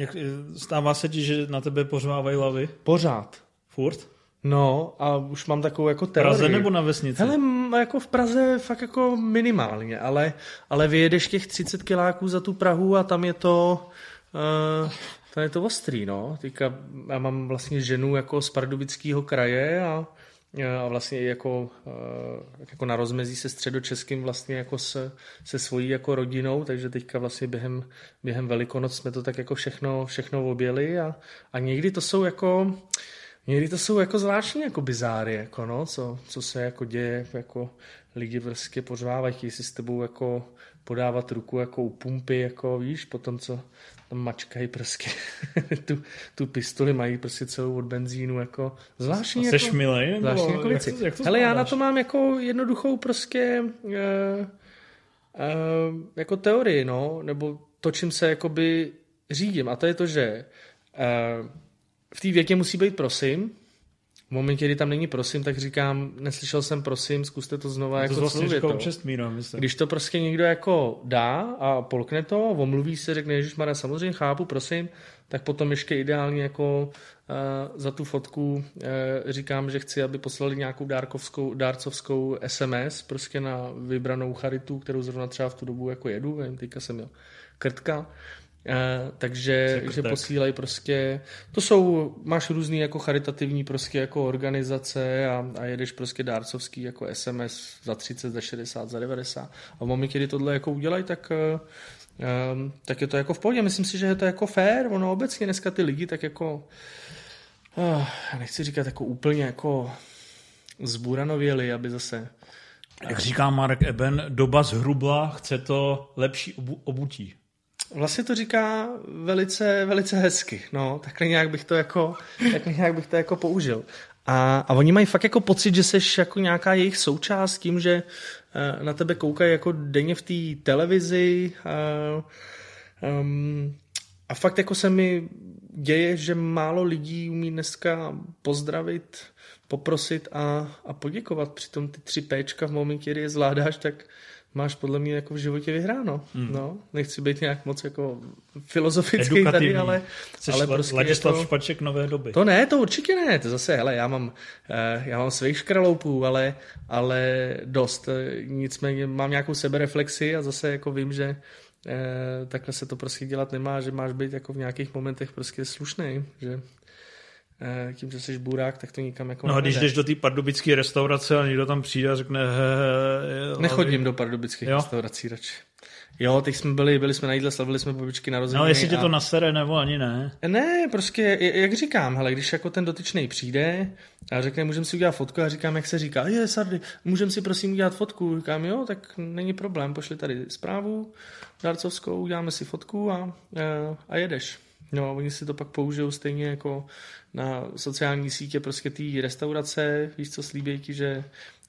S1: jak, stává se ti, že na tebe pořvávají lavy?
S2: Pořád.
S1: Furt?
S2: No a už mám takovou jako teorii.
S1: Praze nebo na vesnici?
S2: Hele, jako v Praze fakt jako minimálně, ale, ale vyjedeš těch 30 kiláků za tu Prahu a tam je to... Uh, tam je to ostrý, no. Teďka já mám vlastně ženu jako z Pardubického kraje a, a vlastně jako, uh, jako na rozmezí se středočeským vlastně jako se, se svojí jako rodinou, takže teďka vlastně během, během Velikonoc jsme to tak jako všechno, všechno objeli a, a někdy to jsou jako Někdy to jsou jako zvláštní jako bizáry, jako no, co, co se jako děje, jako lidi prostě pořvávají, chtějí si s tebou jako podávat ruku jako u pumpy, jako víš, potom co tam mačkají prostě (laughs) tu, tu pistoli, mají prostě celou od benzínu, jako zvláštní.
S1: Jako, milej, nebo
S2: zvláštní jako věci. Jak to, jak to Hele, já na to mám jako jednoduchou prostě uh, uh, jako teorii, no, nebo to, čím se jakoby řídím, a to je to, že uh, v té větě musí být prosím. V momentě, kdy tam není prosím, tak říkám, neslyšel jsem prosím, zkuste to znova to jako
S1: vlastně Čestmíra, myslím.
S2: Když to prostě někdo jako dá a polkne to, omluví se, řekne, Ježíš Mara, samozřejmě chápu, prosím, tak potom ještě ideálně jako uh, za tu fotku uh, říkám, že chci, aby poslali nějakou dárkovskou, dárcovskou SMS prostě na vybranou charitu, kterou zrovna třeba v tu dobu jako jedu, vím, teďka jsem měl krtka, Uh, takže že posílají prostě, to jsou, máš různý jako charitativní prostě jako organizace a, a jedeš prostě dárcovský jako SMS za 30, za 60, za 90 a v momentě, kdy tohle jako udělají, tak um, tak je to jako v pohodě. Myslím si, že je to jako fair, ono obecně dneska ty lidi tak jako uh, nechci říkat jako úplně jako zburanověli, aby zase
S1: jak říká Marek Eben, doba zhrubla, chce to lepší obu, obutí.
S2: Vlastně to říká velice, velice hezky, no, takhle nějak bych to jako, takhle nějak bych to jako použil. A, a oni mají fakt jako pocit, že jsi jako nějaká jejich součást tím, že uh, na tebe koukají jako denně v té televizi. Uh, um, a fakt jako se mi děje, že málo lidí umí dneska pozdravit, poprosit a, a poděkovat. Přitom ty tři péčka v momentě, kdy je zvládáš, tak máš podle mě jako v životě vyhráno. Hmm. No, nechci být nějak moc jako filozofický tady, ale,
S1: Chceš
S2: ale
S1: prostě Ladislav to, Špaček nové doby.
S2: To ne, to určitě ne. To zase, hele, já mám, eh, já mám svých škraloupů, ale, ale dost. Nicméně mám nějakou sebereflexi a zase jako vím, že eh, takhle se to prostě dělat nemá, že máš být jako v nějakých momentech prostě slušný, že tím, že jsi burák, tak to nikam jako
S1: No a když jdeš do té pardubické restaurace a někdo tam přijde a řekne he, he,
S2: he, Nechodím do pardubických jo? restaurací radši. Jo, teď jsme byli, byli jsme na jídle, slavili jsme babičky narozeniny.
S1: No, jestli tě to nasere nebo ani ne.
S2: Ne, prostě, jak říkám, hele, když jako ten dotyčný přijde a řekne, můžeme si udělat fotku a říkám, jak se říká, je, Sardy, můžeme si prosím udělat fotku. Říkám, jo, tak není problém, pošli tady zprávu darcovskou, uděláme si fotku a, eh, a jedeš. No, oni si to pak použijou stejně jako na sociální sítě prostě té restaurace, víš co, slíbí ti, že,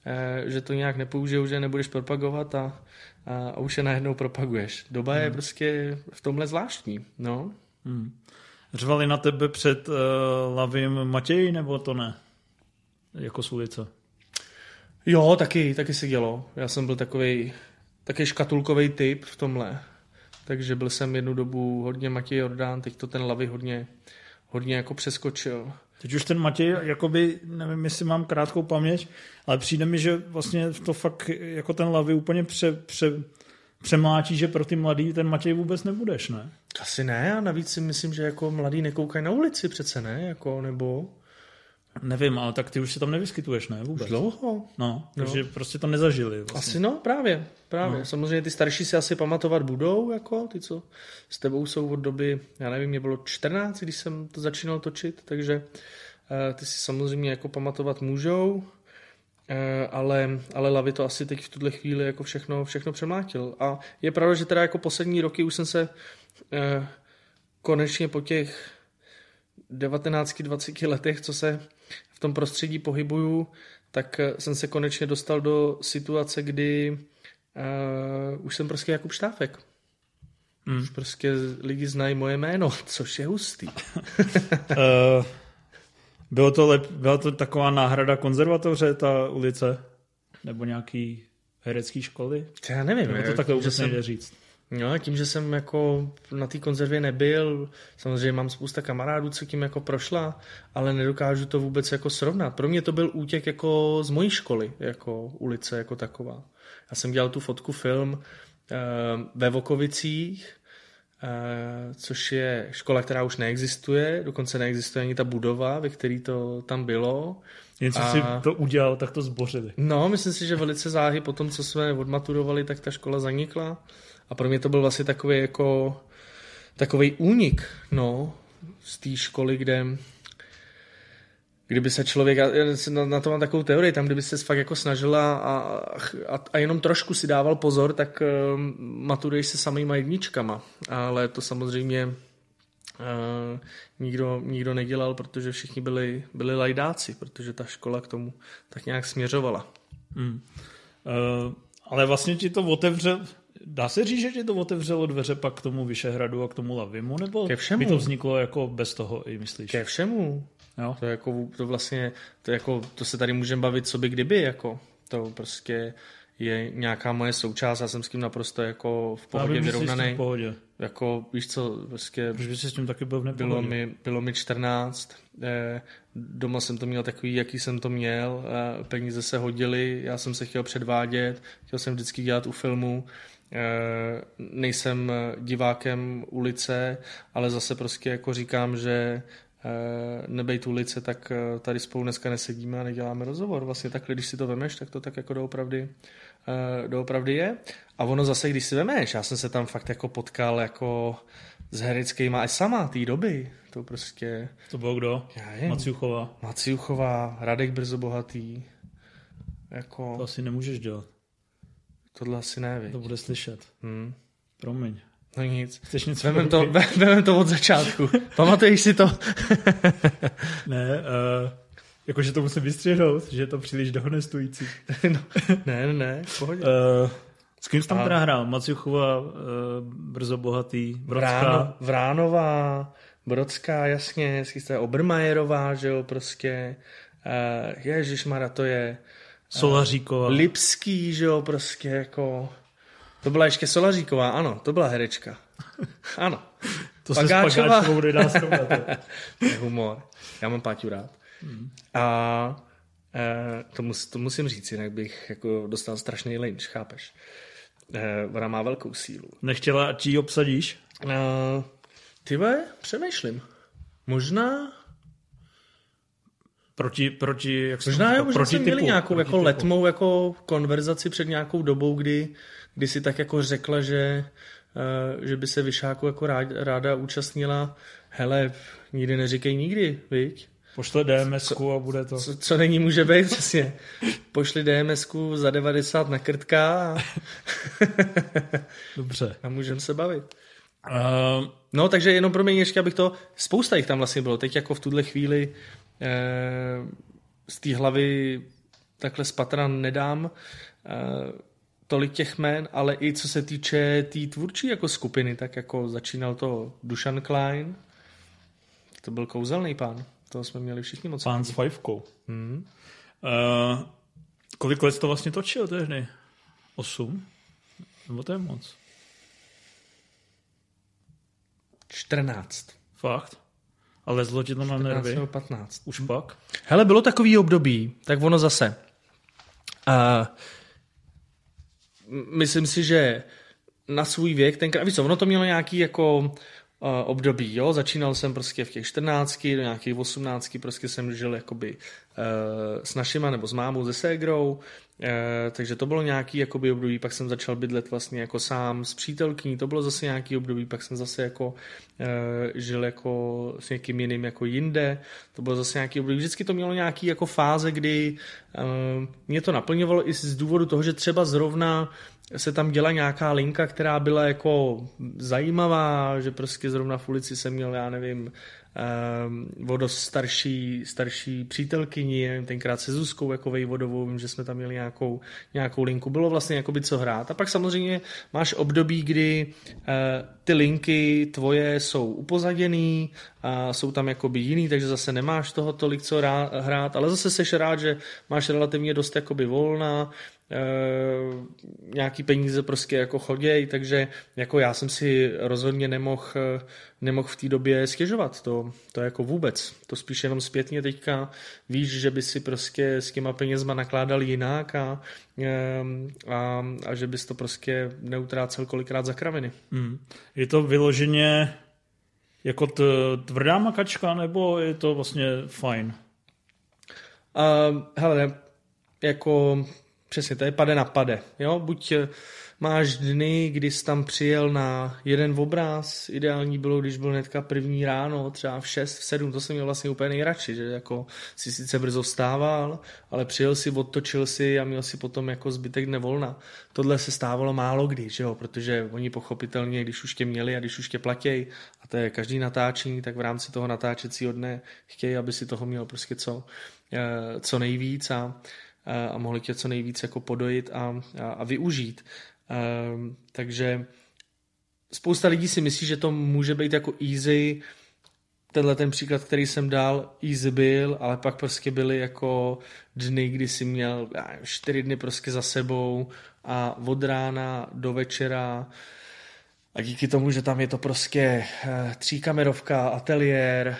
S2: eh, že to nějak nepoužijou, že nebudeš propagovat a, a, a už je najednou propaguješ. Doba hmm. je prostě v tomhle zvláštní, no.
S1: Hmm. Řvali na tebe před uh, Lavím Matěj, nebo to ne? Jako z ulice.
S2: Jo, taky, taky se dělo. Já jsem byl takový taky škatulkový typ v tomhle. Takže byl jsem jednu dobu hodně Matěj Jordán, teď to ten Lavy hodně, hodně jako přeskočil.
S1: Teď už ten Matěj, jakoby, nevím, jestli mám krátkou paměť, ale přijde mi, že vlastně to fakt jako ten Lavy úplně pře, pře, přemlátí, že pro ty mladý ten Matěj vůbec nebudeš, ne?
S2: Asi ne a navíc si myslím, že jako mladý nekoukají na ulici přece, ne? Jako, nebo...
S1: Nevím, ale tak ty už se tam nevyskytuješ, ne? Vůbec.
S2: Dlouho.
S1: No, takže no. prostě to nezažili. Vlastně.
S2: Asi no, právě. právě. No. Samozřejmě ty starší si asi pamatovat budou, jako ty, co s tebou jsou od doby, já nevím, mě bylo 14, když jsem to začínal točit, takže uh, ty si samozřejmě jako pamatovat můžou, uh, ale, ale Lavy to asi teď v tuhle chvíli jako všechno, všechno přemlátil. A je pravda, že teda jako poslední roky už jsem se uh, konečně po těch 19-20 letech, co se v tom prostředí pohybuju, tak eh, jsem se konečně dostal do situace, kdy uh, už jsem prostě Jakub Štáfek. Mm. Už prostě lidi znají moje jméno, (laughs) což je hustý. uh, (laughs)
S1: bylo, to lep, byla to taková náhrada konzervatoře, ta ulice? Nebo nějaký herecký školy?
S2: Já nevím.
S1: Nebo to takhle vůbec nejde říct.
S2: No, tím, že jsem jako na té konzervě nebyl, samozřejmě mám spousta kamarádů, co tím jako prošla, ale nedokážu to vůbec jako srovnat. Pro mě to byl útěk jako z mojí školy, jako ulice jako taková. Já jsem dělal tu fotku film eh, ve Vokovicích, eh, což je škola, která už neexistuje, dokonce neexistuje ani ta budova, ve které to tam bylo.
S1: Jen co a... si to udělal, tak to zbořili.
S2: No, myslím si, že velice záhy po tom, co jsme odmaturovali, tak ta škola zanikla. A pro mě to byl vlastně takový jako takový únik, no, z té školy, kde kdyby se člověk, já na to mám takovou teorii, tam kdyby se fakt jako snažila a, a, a jenom trošku si dával pozor, tak uh, maturuješ se samýma jedničkama, ale to samozřejmě uh, nikdo, nikdo nedělal, protože všichni byli, byli lajdáci, protože ta škola k tomu tak nějak směřovala. Hmm.
S1: Uh, ale vlastně ti to otevře, Dá se říct, že ti to otevřelo dveře pak k tomu Vyšehradu a k tomu Lavimu, nebo
S2: Ke všemu.
S1: by to vzniklo jako bez toho, i myslíš?
S2: Ke všemu. Jo? To, jako, to vlastně, to, jako, to se tady můžeme bavit, co by kdyby, jako, to prostě je nějaká moje součást, já jsem s tím naprosto jako v pohodě vyrovnaný.
S1: v pohodě.
S2: Jako, víš co, prostě...
S1: Proč bys s tím taky byl v
S2: bylo mi, bylo mi 14, eh, doma jsem to měl takový, jaký jsem to měl, eh, peníze se hodily, já jsem se chtěl předvádět, chtěl jsem vždycky dělat u filmu, nejsem divákem ulice, ale zase prostě jako říkám, že eh, nebejt ulice, tak eh, tady spolu dneska nesedíme a neděláme rozhovor. Vlastně takhle, když si to vemeš, tak to tak jako doopravdy, doopravdy je. A ono zase, když si vemeš, já jsem se tam fakt jako potkal jako s hereckýma i sama té doby. To prostě...
S1: To bylo kdo? Maciuchová.
S2: Maciuchová, Radek Brzo Bohatý. Jako...
S1: To asi nemůžeš dělat.
S2: Tohle asi ne,
S1: To bude slyšet. Hmm. Promiň.
S2: No nic.
S1: Chceš něco
S2: vemem to, (laughs) vemem to od začátku. Pamatuješ si to? (laughs)
S1: ne, uh, Jakože to musím vystřihnout, že je to příliš dohonestující. (laughs)
S2: no, ne, ne, ne, v pohodě.
S1: Uh, s kým jsi tam teda hrál? Maciuchova, uh, Brzo Bohatý, Brodská?
S2: Vráno, Vránová, Brodská, jasně, jste Obermajerová, že jo, prostě. Uh, Ježišmara, to je...
S1: Solaříková.
S2: Uh, Lipský, že jo, prostě jako... To byla ještě Solaříková, ano, to byla herečka. (laughs) Ano.
S1: to se Pagáčová... s Pagáčovou nedá (laughs)
S2: to je humor. Já mám Páťu rád. Hmm. A e, to, mus, to musím říct, jinak bych jako dostal strašný lynč, chápeš? E, ona má velkou sílu.
S1: Nechtěla, ať ji obsadíš?
S2: E, ty ve, přemýšlím. Možná
S1: proti, proti jak
S2: možná, jo, možná proti jsme typu, měli nějakou jako typu. letmou jako konverzaci před nějakou dobou, kdy, kdy si tak jako řekla, že, uh, že by se Vyšáku jako rád, ráda účastnila. Hele, nikdy neříkej nikdy, viď?
S1: Pošle dms a bude to.
S2: Co, co není může být, přesně. Pošli dms za 90 na krtka a... (laughs)
S1: Dobře.
S2: A můžeme se bavit. Uh... No, takže jenom pro mě ještě, abych to... Spousta jich tam vlastně bylo. Teď jako v tuhle chvíli z té hlavy takhle z patra nedám eh, tolik těch jmen, ale i co se týče té tý tvůrčí jako skupiny, tak jako začínal to Dušan Klein, to byl kouzelný pán. To jsme měli všichni moc.
S1: Pán s fajfkou. Hmm. Uh, kolik let to vlastně točil tehdy? Osm? Nebo to je moc?
S2: 14.
S1: Fakt? Ale zlo ti to na nervy?
S2: 15.
S1: Už pak?
S2: Hele, bylo takový období, tak ono zase. Uh, myslím si, že na svůj věk, tenkrát, víš co, ono to mělo nějaký jako období, jo, začínal jsem prostě v těch 14, do nějakých 18, prostě jsem žil jakoby uh, s našima nebo s mámou, se ségrou, uh, takže to bylo nějaký jakoby období, pak jsem začal bydlet vlastně jako sám s přítelkyní, to bylo zase nějaký období, pak jsem zase jako žil jako s někým jiným jako jinde, to bylo zase nějaký období, vždycky to mělo nějaký jako fáze, kdy mě to naplňovalo i z důvodu toho, že třeba zrovna se tam děla nějaká linka, která byla jako zajímavá, že prostě zrovna v ulici jsem měl, já nevím, um, dost starší, starší přítelkyni, nevím, tenkrát se Zuzkou jako Vejvodovou, vím, že jsme tam měli nějakou, nějakou linku, bylo vlastně jako by co hrát. A pak samozřejmě máš období, kdy uh, ty linky tvoje jsou upozaděný, a jsou tam jakoby jiný, takže zase nemáš toho tolik co hrát, ale zase seš rád, že máš relativně dost jakoby volna, Uh, nějaký peníze prostě jako choděj, takže jako já jsem si rozhodně nemohl nemohl v té době stěžovat, to, to jako vůbec, to spíš jenom zpětně teďka víš, že by si prostě s těma penězma nakládal jinak a, a, a že bys to prostě neutrácel kolikrát za kraviny.
S1: Hmm. Je to vyloženě jako t- tvrdá makačka, nebo je to vlastně fajn?
S2: Uh, hele, jako přesně, to je pade na pade. Jo? Buď eh, máš dny, kdy jsi tam přijel na jeden obraz, ideální bylo, když byl netka první ráno, třeba v 6, v 7, to jsem měl vlastně úplně nejradši, že jako si sice brzo vstával, ale přijel si, odtočil si a měl si potom jako zbytek dne volna. Tohle se stávalo málo kdy, že jo? protože oni pochopitelně, když už tě měli a když už tě platěj, a to je každý natáčení, tak v rámci toho natáčecího dne chtějí, aby si toho měl prostě co, eh, co nejvíc a a mohli tě co nejvíc jako podojit a, a, a využít. Um, takže spousta lidí si myslí, že to může být jako easy, tenhle ten příklad, který jsem dal, easy byl, ale pak prostě byly jako dny, kdy si měl já, čtyři dny prostě za sebou a od rána do večera. A díky tomu, že tam je to prostě uh, tříkamerovka, ateliér,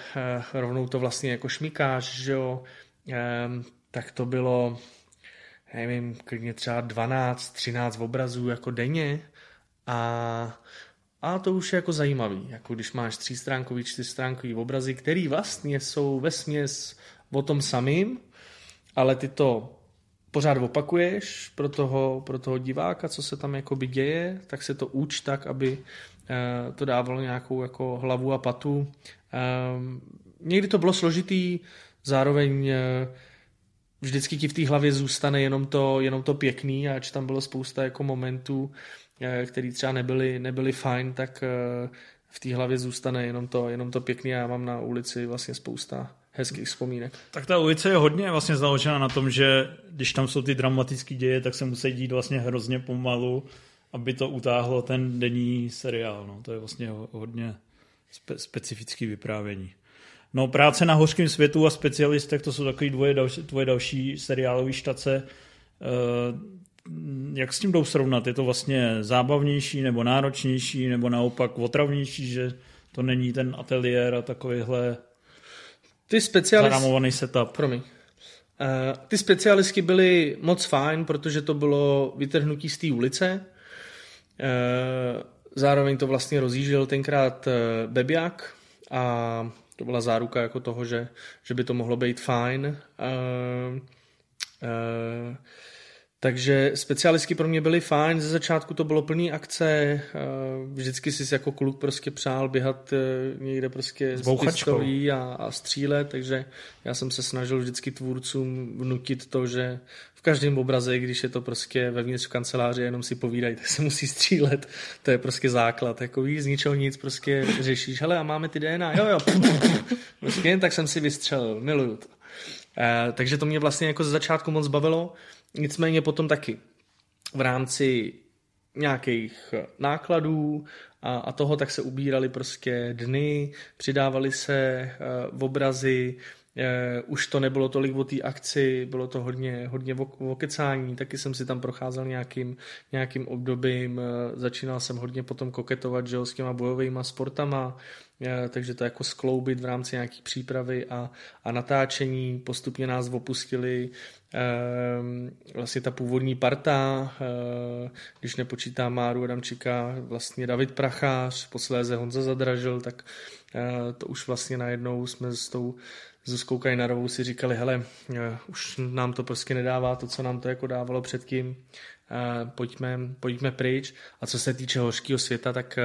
S2: rovnou to vlastně jako šmikáš, že jo, um, tak to bylo, nevím, klidně třeba 12, 13 obrazů jako denně a, a to už je jako zajímavý, jako když máš třístránkový, čtyřstránkový obrazy, který vlastně jsou ve směs o tom samým, ale ty to pořád opakuješ pro toho, pro toho diváka, co se tam jakoby děje, tak se to uč tak, aby uh, to dávalo nějakou jako hlavu a patu. Um, někdy to bylo složitý, zároveň uh, vždycky ti v té hlavě zůstane jenom to, jenom to pěkný, ač tam bylo spousta jako momentů, eh, který třeba nebyly, nebyly fajn, tak eh, v té hlavě zůstane jenom to, jenom to pěkný a já mám na ulici vlastně spousta hezkých vzpomínek.
S1: Tak ta ulice je hodně vlastně založena na tom, že když tam jsou ty dramatické děje, tak se musí dít vlastně hrozně pomalu, aby to utáhlo ten denní seriál. No. To je vlastně hodně spe- specifický vyprávění. No práce na hořkém světu a specialistech, to jsou takové dvoje další, tvoje další seriálové štace. Eh, jak s tím jdou srovnat? Je to vlastně zábavnější nebo náročnější nebo naopak otravnější, že to není ten ateliér a takovýhle
S2: ty specialist...
S1: zaramovaný setup?
S2: Promiň. Uh, ty specialistky byly moc fajn, protože to bylo vytrhnutí z té ulice. Uh, zároveň to vlastně rozjížděl tenkrát Bebiak a to byla záruka jako toho, že, že by to mohlo být fajn. Uh, uh, takže specialistky pro mě byly fajn, ze začátku to bylo plný akce, vždycky si jako kluk prostě přál běhat eh, někde prostě
S1: s pistolí
S2: a, a střílet, takže já jsem se snažil vždycky tvůrcům vnutit to, že v každém obraze, když je to prostě vevnitř v kanceláři, jenom si povídají, tak se musí střílet. To je prostě základ. Jako víš, z ničeho nic prostě řešíš. Hele, a máme ty DNA. Jo, jo. Prostě jen tak jsem si vystřelil. Miluju to. Uh, takže to mě vlastně jako ze začátku moc bavilo. Nicméně potom taky. V rámci nějakých nákladů a, a toho tak se ubírali prostě dny, přidávali se uh, obrazy, Uh, už to nebylo tolik o té akci, bylo to hodně, hodně o, o kecání, taky jsem si tam procházel nějakým, nějakým obdobím, uh, začínal jsem hodně potom koketovat že, s těma bojovými sportama, takže to jako skloubit v rámci nějaký přípravy a, a natáčení, postupně nás opustili Ehm, vlastně ta původní parta, eh, když nepočítá Máru Adamčíka, vlastně David Prachář, posléze Honza Zadražil, tak eh, to už vlastně najednou jsme s tou Zuzkou Kajnarovou si říkali, hele, eh, už nám to prostě nedává to, co nám to jako dávalo předtím, pojďme, pojďme pryč. A co se týče hořkého světa, tak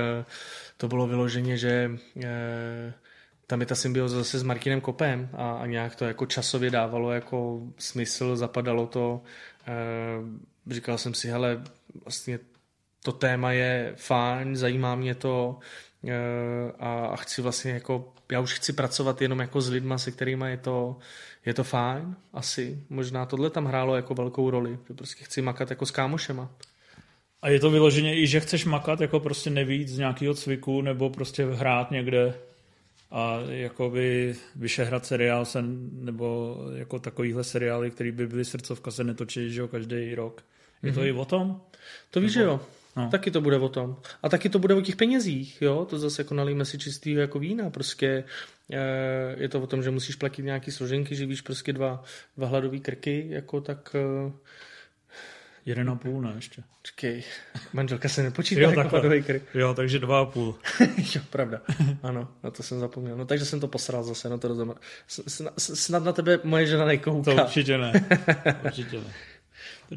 S2: to bylo vyloženě, že tam je ta symbioza zase s Martinem Kopem a, a nějak to jako časově dávalo jako smysl, zapadalo to. Říkal jsem si, hele, vlastně to téma je fajn, zajímá mě to a, a chci vlastně jako, já už chci pracovat jenom jako s lidma, se kterými je to, je to fajn, asi. Možná tohle tam hrálo jako velkou roli, že prostě chci makat jako s kámošema.
S1: A je to vyloženě i, že chceš makat jako prostě nevíc z nějakého cviku nebo prostě hrát někde a jakoby Vyšehrad seriál se, nebo jako takovýhle seriály, který by byly srdcovka, se netočí, že jo, každý rok. Je to mm-hmm. i o tom?
S2: To víš, že jo. No. Taky to bude o tom. A taky to bude o těch penězích, jo. To zase jako nalijeme si čistý jako vína. Prostě e, je to o tom, že musíš platit nějaký složenky, že víš prostě dva, dva hladový krky, jako tak e,
S1: Jeden a půl, ne ještě.
S2: Čekej, manželka se nepočítá (laughs) jo, jako hladový krk.
S1: Jo, takže dva a půl. (laughs)
S2: jo, pravda. Ano, na to jsem zapomněl. No takže jsem to posral zase, no to rozumím. Snad na tebe moje žena nekouká. (laughs)
S1: To určitě ne. Určitě ne.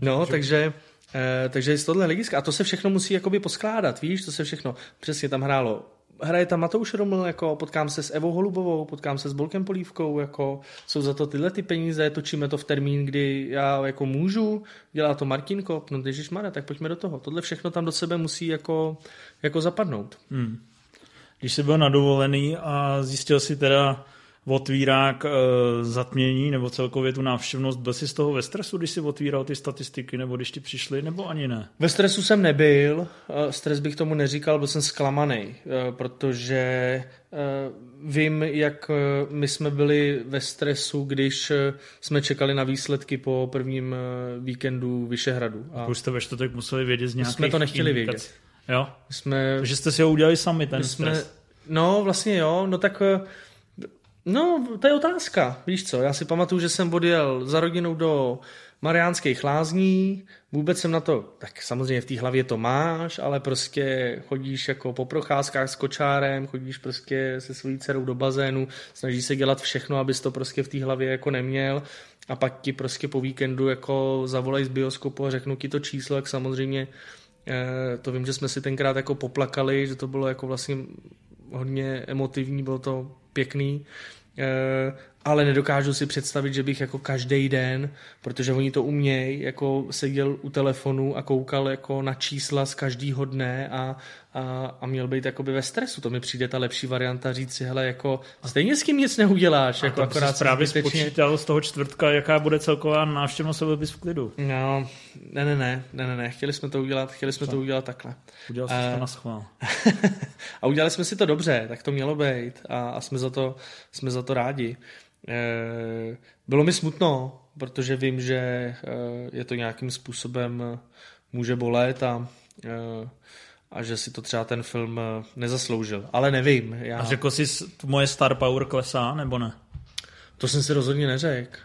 S2: No, takže... Eh, takže je tohle legiska. A to se všechno musí jakoby poskládat, víš, to se všechno. Přesně tam hrálo hraje tam Matouš Roml, jako potkám se s Evou Holubovou, potkám se s Bolkem Polívkou, jako jsou za to tyhle ty peníze, točíme to v termín, kdy já jako můžu, dělá to Martin Kop, no Mara, tak pojďme do toho. Tohle všechno tam do sebe musí jako, jako zapadnout. Hmm.
S1: Když jsi byl nadovolený a zjistil si teda, otvírák e, zatmění nebo celkově tu návštěvnost. Byl jsi z toho ve stresu, když jsi otvíral ty statistiky, nebo když ti přišly, nebo ani ne?
S2: Ve stresu jsem nebyl, e, stres bych tomu neříkal, byl jsem zklamaný, e, protože vím, jak my jsme byli ve stresu, když jsme čekali na výsledky po prvním víkendu Vyšehradu.
S1: A už jste ve čtvrtek museli vědět z nějakých
S2: jsme to nechtěli
S1: indikací.
S2: vědět.
S1: Jo? Jsme, Takže jste si ho udělali sami, ten jsme, stres.
S2: No, vlastně jo, no tak No, to je otázka. Víš co, já si pamatuju, že jsem odjel za rodinou do Mariánských lázní, vůbec jsem na to, tak samozřejmě v té hlavě to máš, ale prostě chodíš jako po procházkách s kočárem, chodíš prostě se svojí dcerou do bazénu, snažíš se dělat všechno, abys to prostě v té hlavě jako neměl a pak ti prostě po víkendu jako zavolají z bioskopu a řeknu ti to číslo, jak samozřejmě eh, to vím, že jsme si tenkrát jako poplakali, že to bylo jako vlastně hodně emotivní, bylo to pěkný. Eh, ale nedokážu si představit, že bych jako každý den, protože oni to umějí, jako seděl u telefonu a koukal jako na čísla z každého dne a, a, a měl být jakoby ve stresu. To mi přijde ta lepší varianta říct si, hele, jako stejně s tím nic neuděláš.
S1: A
S2: jako akorát
S1: jsi právě
S2: zbytečně-
S1: spočítal z toho čtvrtka, jaká bude celková návštěvnost a v klidu.
S2: No, ne, ne, ne, ne, ne, ne, chtěli jsme to udělat, chtěli jsme to udělat takhle.
S1: Udělal jsi
S2: Eh.
S1: to na schvál. (laughs)
S2: a udělali jsme si to dobře, tak to mělo být a, a jsme, za to, jsme za to rádi. E, bylo mi smutno, protože vím, že e, je to nějakým způsobem eh, může bolet a, a že si to třeba ten film eh, nezasloužil. Ale nevím. Já,
S1: A řekl jsi, moje star power klesá, nebo ne?
S2: To jsem si rozhodně neřekl.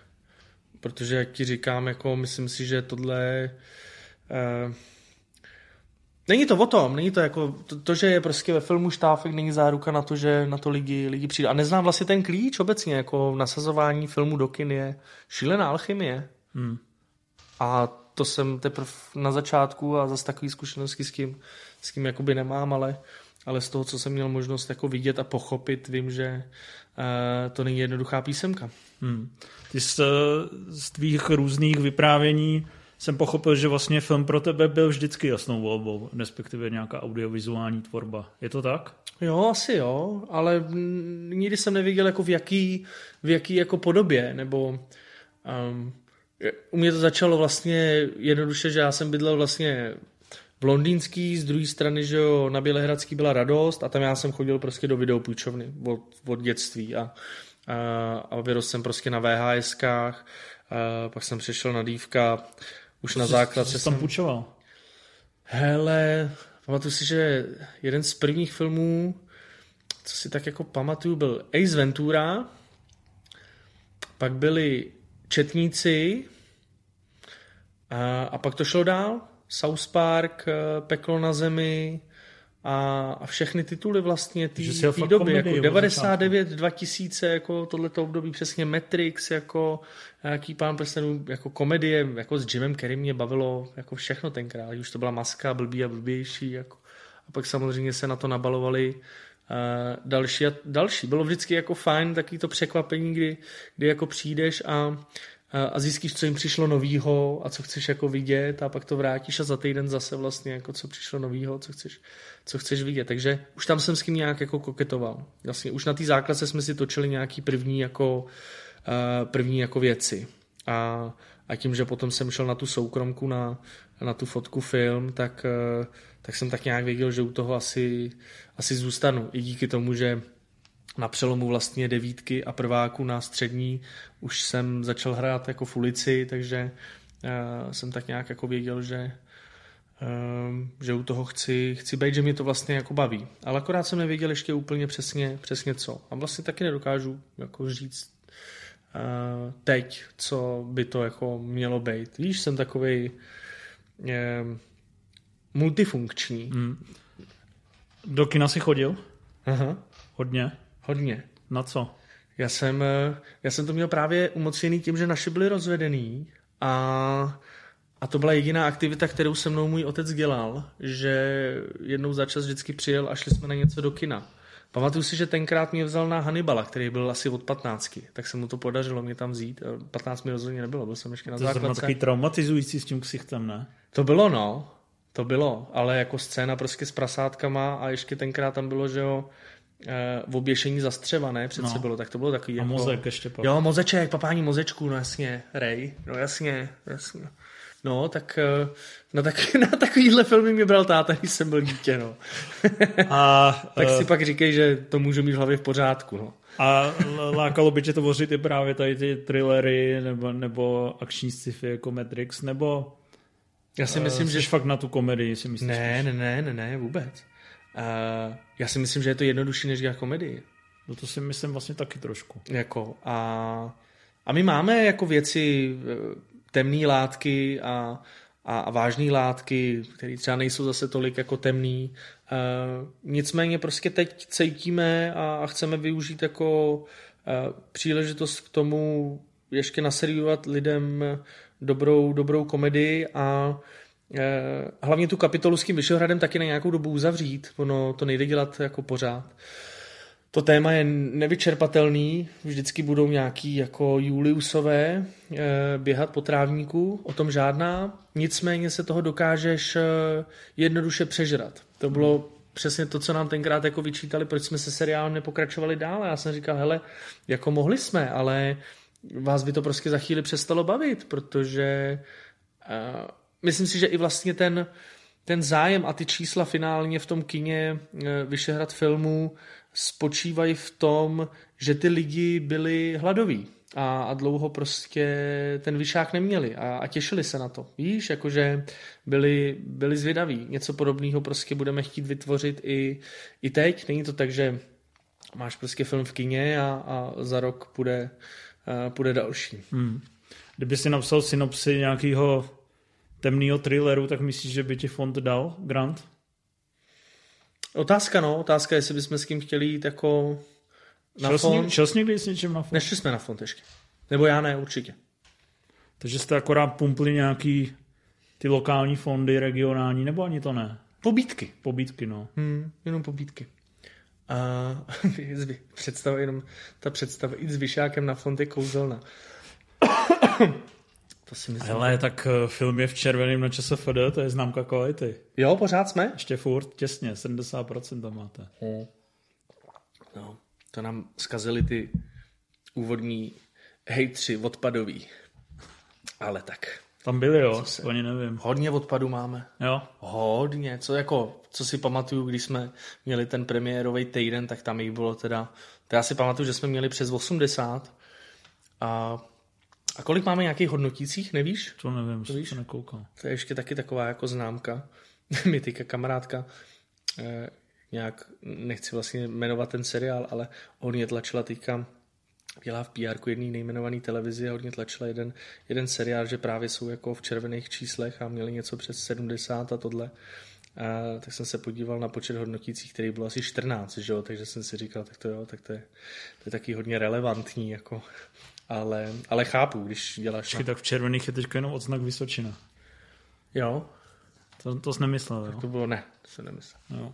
S2: Protože, jak ti říkám, jako myslím si, že tohle... Eh, není to o tom, není to jako... To, to, že je prostě ve filmu štáfek, není záruka na to, že na to lidi, lidi přijde. A neznám vlastně ten klíč obecně, jako nasazování filmu do kin je šílená alchymie.
S1: Hmm.
S2: A to jsem teprve na začátku a zase takový zkušenosti s kým, s kým jakoby nemám, ale, ale z toho, co jsem měl možnost jako vidět a pochopit, vím, že uh, to není jednoduchá písemka.
S1: Hmm. Ty z, z tvých různých vyprávění jsem pochopil, že vlastně film pro tebe byl vždycky jasnou volbou, respektive nějaká audiovizuální tvorba. Je to tak?
S2: Jo, asi jo, ale mm, nikdy jsem nevěděl, jako v jaký, v jaký jako podobě, nebo um, u mě to začalo vlastně jednoduše, že já jsem bydlel vlastně v londýnský, z druhé strany, že jo, na Bělehradský byla radost a tam já jsem chodil prostě do videopůjčovny od, od dětství a, a, a vyrostl jsem prostě na VHSkách, a pak jsem přešel na dívka, už na základce
S1: jsi tam
S2: jsem...
S1: půjčoval?
S2: Hele, pamatuju si, že jeden z prvních filmů, co si tak jako pamatuju, byl Ace Ventura, pak byli Četníci a, a pak to šlo dál. South Park, eh, Peklo na zemi a, a všechny tituly vlastně té doby, jako
S1: od
S2: 99, 2000, jako tohleto období přesně Matrix, jako nějaký pán prstenů, jako komedie, jako s Jimem Carrey mě bavilo jako všechno tenkrát, už to byla maska, blbý a blbější, jako. a pak samozřejmě se na to nabalovali uh, další a další. Bylo vždycky jako fajn takový to překvapení, kdy, kdy jako přijdeš a a- zjistíš, co jim přišlo novýho a co chceš jako vidět a pak to vrátíš a za týden zase vlastně jako co přišlo novýho, co chceš, co chceš vidět. Takže už tam jsem s kým nějak jako koketoval. Vlastně už na té základce jsme si točili nějaký první jako, uh, první jako věci. A, a tím, že potom jsem šel na tu soukromku, na, na tu fotku film, tak, uh, tak jsem tak nějak věděl, že u toho asi, asi zůstanu. I díky tomu, že na přelomu vlastně devítky a prváku na střední už jsem začal hrát jako v ulici, takže uh, jsem tak nějak jako věděl, že um, že u toho chci, chci být, že mě to vlastně jako baví. Ale akorát jsem nevěděl ještě úplně přesně, přesně co. A vlastně taky nedokážu jako říct uh, teď, co by to jako mělo být. Víš, jsem takový um, multifunkční.
S1: Hmm. Do kina si chodil?
S2: Aha,
S1: Hodně?
S2: Hodně.
S1: Na co?
S2: Já jsem, eh, já jsem to měl právě umocněný tím, že naši byli rozvedený a, a to byla jediná aktivita, kterou se mnou můj otec dělal, že jednou za čas vždycky přijel a šli jsme na něco do kina. Pamatuju si, že tenkrát mě vzal na Hannibala, který byl asi od 15, tak se mu to podařilo mě tam vzít. 15 mi rozhodně nebylo, byl jsem ještě na
S1: To je
S2: základce.
S1: takový traumatizující s tím ksichtem, ne?
S2: To bylo, no. To bylo, ale jako scéna prostě s prasátkama a ještě tenkrát tam bylo, že jo, eh, v oběšení zastřevané přece
S1: No.
S2: bylo, tak to bylo takový
S1: A
S2: jako...
S1: mozek ještě pak.
S2: Jo, mozeček, papání mozečku, no jasně, Ray, no jasně, jasně. No, tak eh, na, tak, (laughs) na takovýhle filmy mě bral táta, když jsem byl dítě, no.
S1: A, (laughs)
S2: tak
S1: eh,
S2: si pak říkej, že to můžu mít v hlavě v pořádku, no.
S1: a lákalo by tě tvořit i právě tady ty thrillery nebo, nebo akční sci-fi jako Matrix, nebo
S2: Já si
S1: eh,
S2: myslím, že...
S1: jsi fakt na tu komedii, si myslíš?
S2: Ne, ne, ne, ne, ne, vůbec. Uh, já si myslím, že je to jednodušší, než dělat komedii.
S1: No to si myslím vlastně taky trošku.
S2: Jako a, a my máme jako věci eh, temné látky a, a, a vážné látky, které třeba nejsou zase tolik jako temný. Uh, nicméně prostě teď cítíme a, a chceme využít jako uh, příležitost k tomu ještě naseriovat lidem dobrou, dobrou komedii a eh, hlavně tu kapitolu s tím Vyšehradem taky na nějakou dobu uzavřít. Ono to nejde dělat jako pořád. to téma je nevyčerpatelný, vždycky budou nějaký jako Juliusové e, běhat po trávníku, o tom žádná, nicméně se toho dokážeš e, jednoduše přežrat. To bylo přesně to, co nám tenkrát jako vyčítali, proč jsme se seriálem nepokračovali dál. Já jsem říkal, hele, jako mohli jsme, ale vás by to prostě za chvíli přestalo bavit, protože myslím si, že i vlastně ten, ten zájem a ty čísla finálně v tom kině uh, Vyšehrad filmů spočívají v tom, že ty lidi byli hladoví a, a dlouho prostě ten vyšák neměli a, a těšili se na to. Víš, jakože byli, byli zvědaví. Něco podobného prostě budeme chtít vytvořit i, i teď. Není to tak, že máš prostě film v kině a, a za rok půjde, a půjde další.
S1: Hmm. Kdyby si napsal synopsi nějakého temného thrilleru, tak myslíš, že by ti fond dal grant?
S2: Otázka, no. Otázka, jestli bychom s kým chtěli jít jako na šel fond.
S1: Šel jsi někdy s něčím na fond?
S2: Nešli jsme na fond ještě. Nebo já ne, určitě.
S1: Takže jste akorát pumpli nějaký ty lokální fondy, regionální, nebo ani to ne?
S2: Pobítky.
S1: Pobítky, no.
S2: Hmm, jenom pobítky. A (laughs) představa, jenom ta představa jít s vyšákem na fond je kouzelná.
S1: To si myslím. Ale tak eh, film je v červeném na ČSFD, to je známka kvality.
S2: Jo, pořád jsme?
S1: Ještě furt, těsně, 70% tam máte. Hmm.
S2: No, to nám zkazili ty úvodní hejtři odpadový. Ale tak.
S1: Tam byli, jo, se... ani nevím.
S2: Hodně odpadu máme.
S1: Jo.
S2: Hodně, co jako, co si pamatuju, když jsme měli ten premiérový týden, tak tam jich bylo teda, to já si pamatuju, že jsme měli přes 80 a a kolik máme nějakých hodnotících, nevíš?
S1: To nevím, to víš? to nekoukal.
S2: To je ještě taky taková jako známka. (laughs) Mi teďka kamarádka eh, nějak, nechci vlastně jmenovat ten seriál, ale hodně tlačila teďka dělá v PR jedný nejmenovaný televizi a hodně tlačila jeden, jeden seriál, že právě jsou jako v červených číslech a měli něco přes 70 a tohle. A tak jsem se podíval na počet hodnotících, který bylo asi 14, že jo? takže jsem si říkal, tak to jo, tak to je, to je taky hodně relevantní, jako ale, ale chápu, když děláš...
S1: Počkej, na... tak v červených je teď jenom odznak Vysočina.
S2: Jo.
S1: To, to jsi nemyslel,
S2: tak to bylo, ne, to jsem nemyslel. Jo.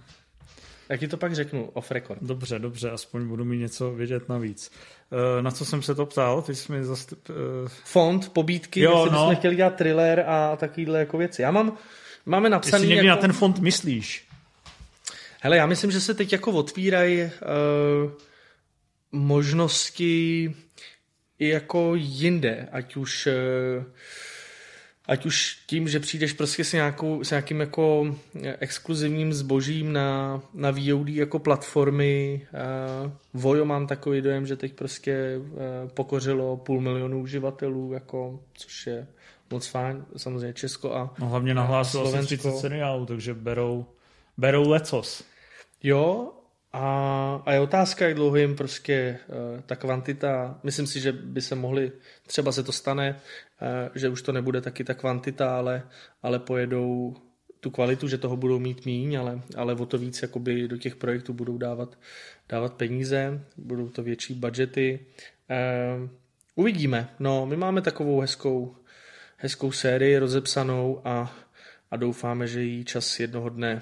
S2: Jak ti to pak řeknu, off record.
S1: Dobře, dobře, aspoň budu mít něco vědět navíc. Uh, na co jsem se to ptal? Ty jsi mi zast... Uh...
S2: Fond, pobídky, jo, jestli no. bychom chtěli dělat thriller a takovýhle jako věci. Já mám, máme napsaný...
S1: Jestli někdy
S2: jako...
S1: na ten fond myslíš?
S2: Hele, já myslím, že se teď jako otvírají uh, možnosti i jako jinde, ať už eh, ať už tím, že přijdeš prostě s, nějakou, s nějakým jako exkluzivním zbožím na, na VOD jako platformy. Uh, Vojo mám takový dojem, že teď prostě uh, pokořilo půl milionu uživatelů, jako, což je moc fajn, samozřejmě Česko a
S1: No hlavně nahlásilo asi 30 seriálů, takže berou, berou lecos.
S2: Jo, a, a je otázka, jak dlouho jim prostě uh, ta kvantita, myslím si, že by se mohli, třeba se to stane, uh, že už to nebude taky ta kvantita, ale, ale pojedou tu kvalitu, že toho budou mít míň, ale, ale o to víc jakoby do těch projektů budou dávat, dávat peníze, budou to větší budgety. Uh, uvidíme. No, my máme takovou hezkou, hezkou sérii rozepsanou a, a doufáme, že jí čas jednoho dne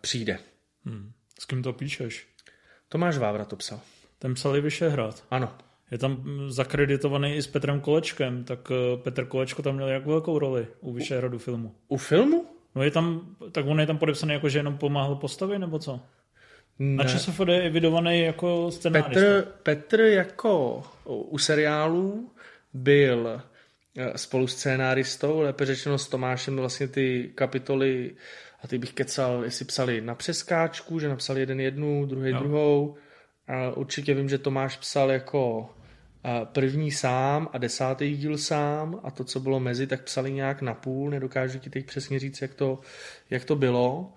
S2: přijde.
S1: Hmm. S kým to píšeš?
S2: Tomáš Vávra to psal.
S1: Ten psal i Vyšehrad.
S2: Ano.
S1: Je tam zakreditovaný i s Petrem Kolečkem, tak eh, Petr Kolečko tam měl jak velkou roli u Vyšehradu filmu.
S2: U filmu?
S1: No je tam, tak on je tam podepsaný jako, že jenom pomáhal postavě, nebo co? Ne. Na ČSFD je evidovaný jako scénárista.
S2: Petr, Petr jako u seriálů byl eh, spolu scénáristou, lépe řečeno s Tomášem vlastně ty kapitoly a ty bych kecal, jestli psali na přeskáčku, že napsali jeden jednu, druhý no. druhou. A určitě vím, že Tomáš psal jako první sám a desátý díl sám a to, co bylo mezi, tak psali nějak na půl, nedokážu ti teď přesně říct, jak to, jak to bylo.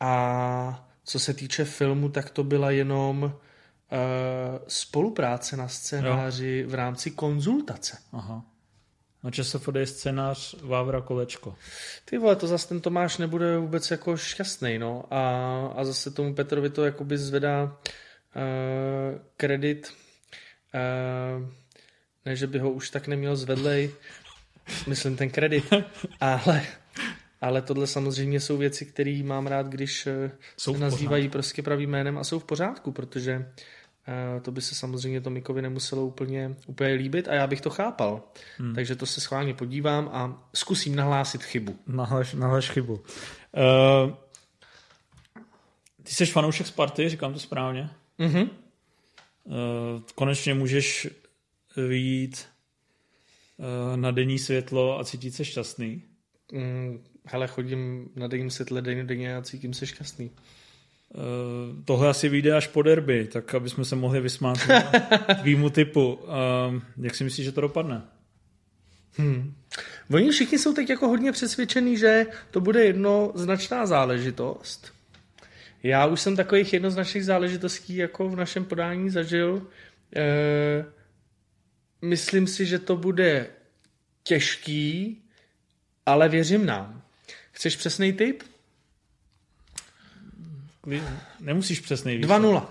S2: A co se týče filmu, tak to byla jenom uh, spolupráce na scénáři jo. v rámci konzultace.
S1: Aha. Na ČSFD je scénář Vávra Kolečko.
S2: Ty vole, to zase ten Tomáš nebude vůbec jako šťastný, no. A, a zase tomu Petrovi to jakoby zvedá uh, kredit. Uh, ne, že by ho už tak neměl zvedlej, myslím ten kredit, ale ale tohle samozřejmě jsou věci, které mám rád, když eh,
S1: Jsou
S2: se nazývají prostě pravým jménem a jsou v pořádku, protože eh, to by se samozřejmě Tomikovi nemuselo úplně, úplně líbit a já bych to chápal. Hmm. Takže to se schválně podívám a zkusím nahlásit chybu.
S1: Nahlaš, nahlaš chybu. Uh, ty jsi fanoušek Sparty, říkám to správně?
S2: Mhm.
S1: Uh, konečně můžeš vyjít uh, na denní světlo a cítit se šťastný.
S2: Mm, hele, chodím na denním světle denně, denně a cítím se šťastný.
S1: Uh, tohle asi vyjde až po derby, tak aby jsme se mohli vysmát (laughs) tvýmu typu. Uh, jak si myslíš, že to dopadne?
S2: Hmm. Oni všichni jsou teď jako hodně přesvědčení, že to bude jednoznačná záležitost. Já už jsem takových jednoznačných záležitostí jako v našem podání zažil. E, myslím si, že to bude těžký, ale věřím nám. Chceš přesný tip?
S1: Nemusíš přesnej
S2: 2-0.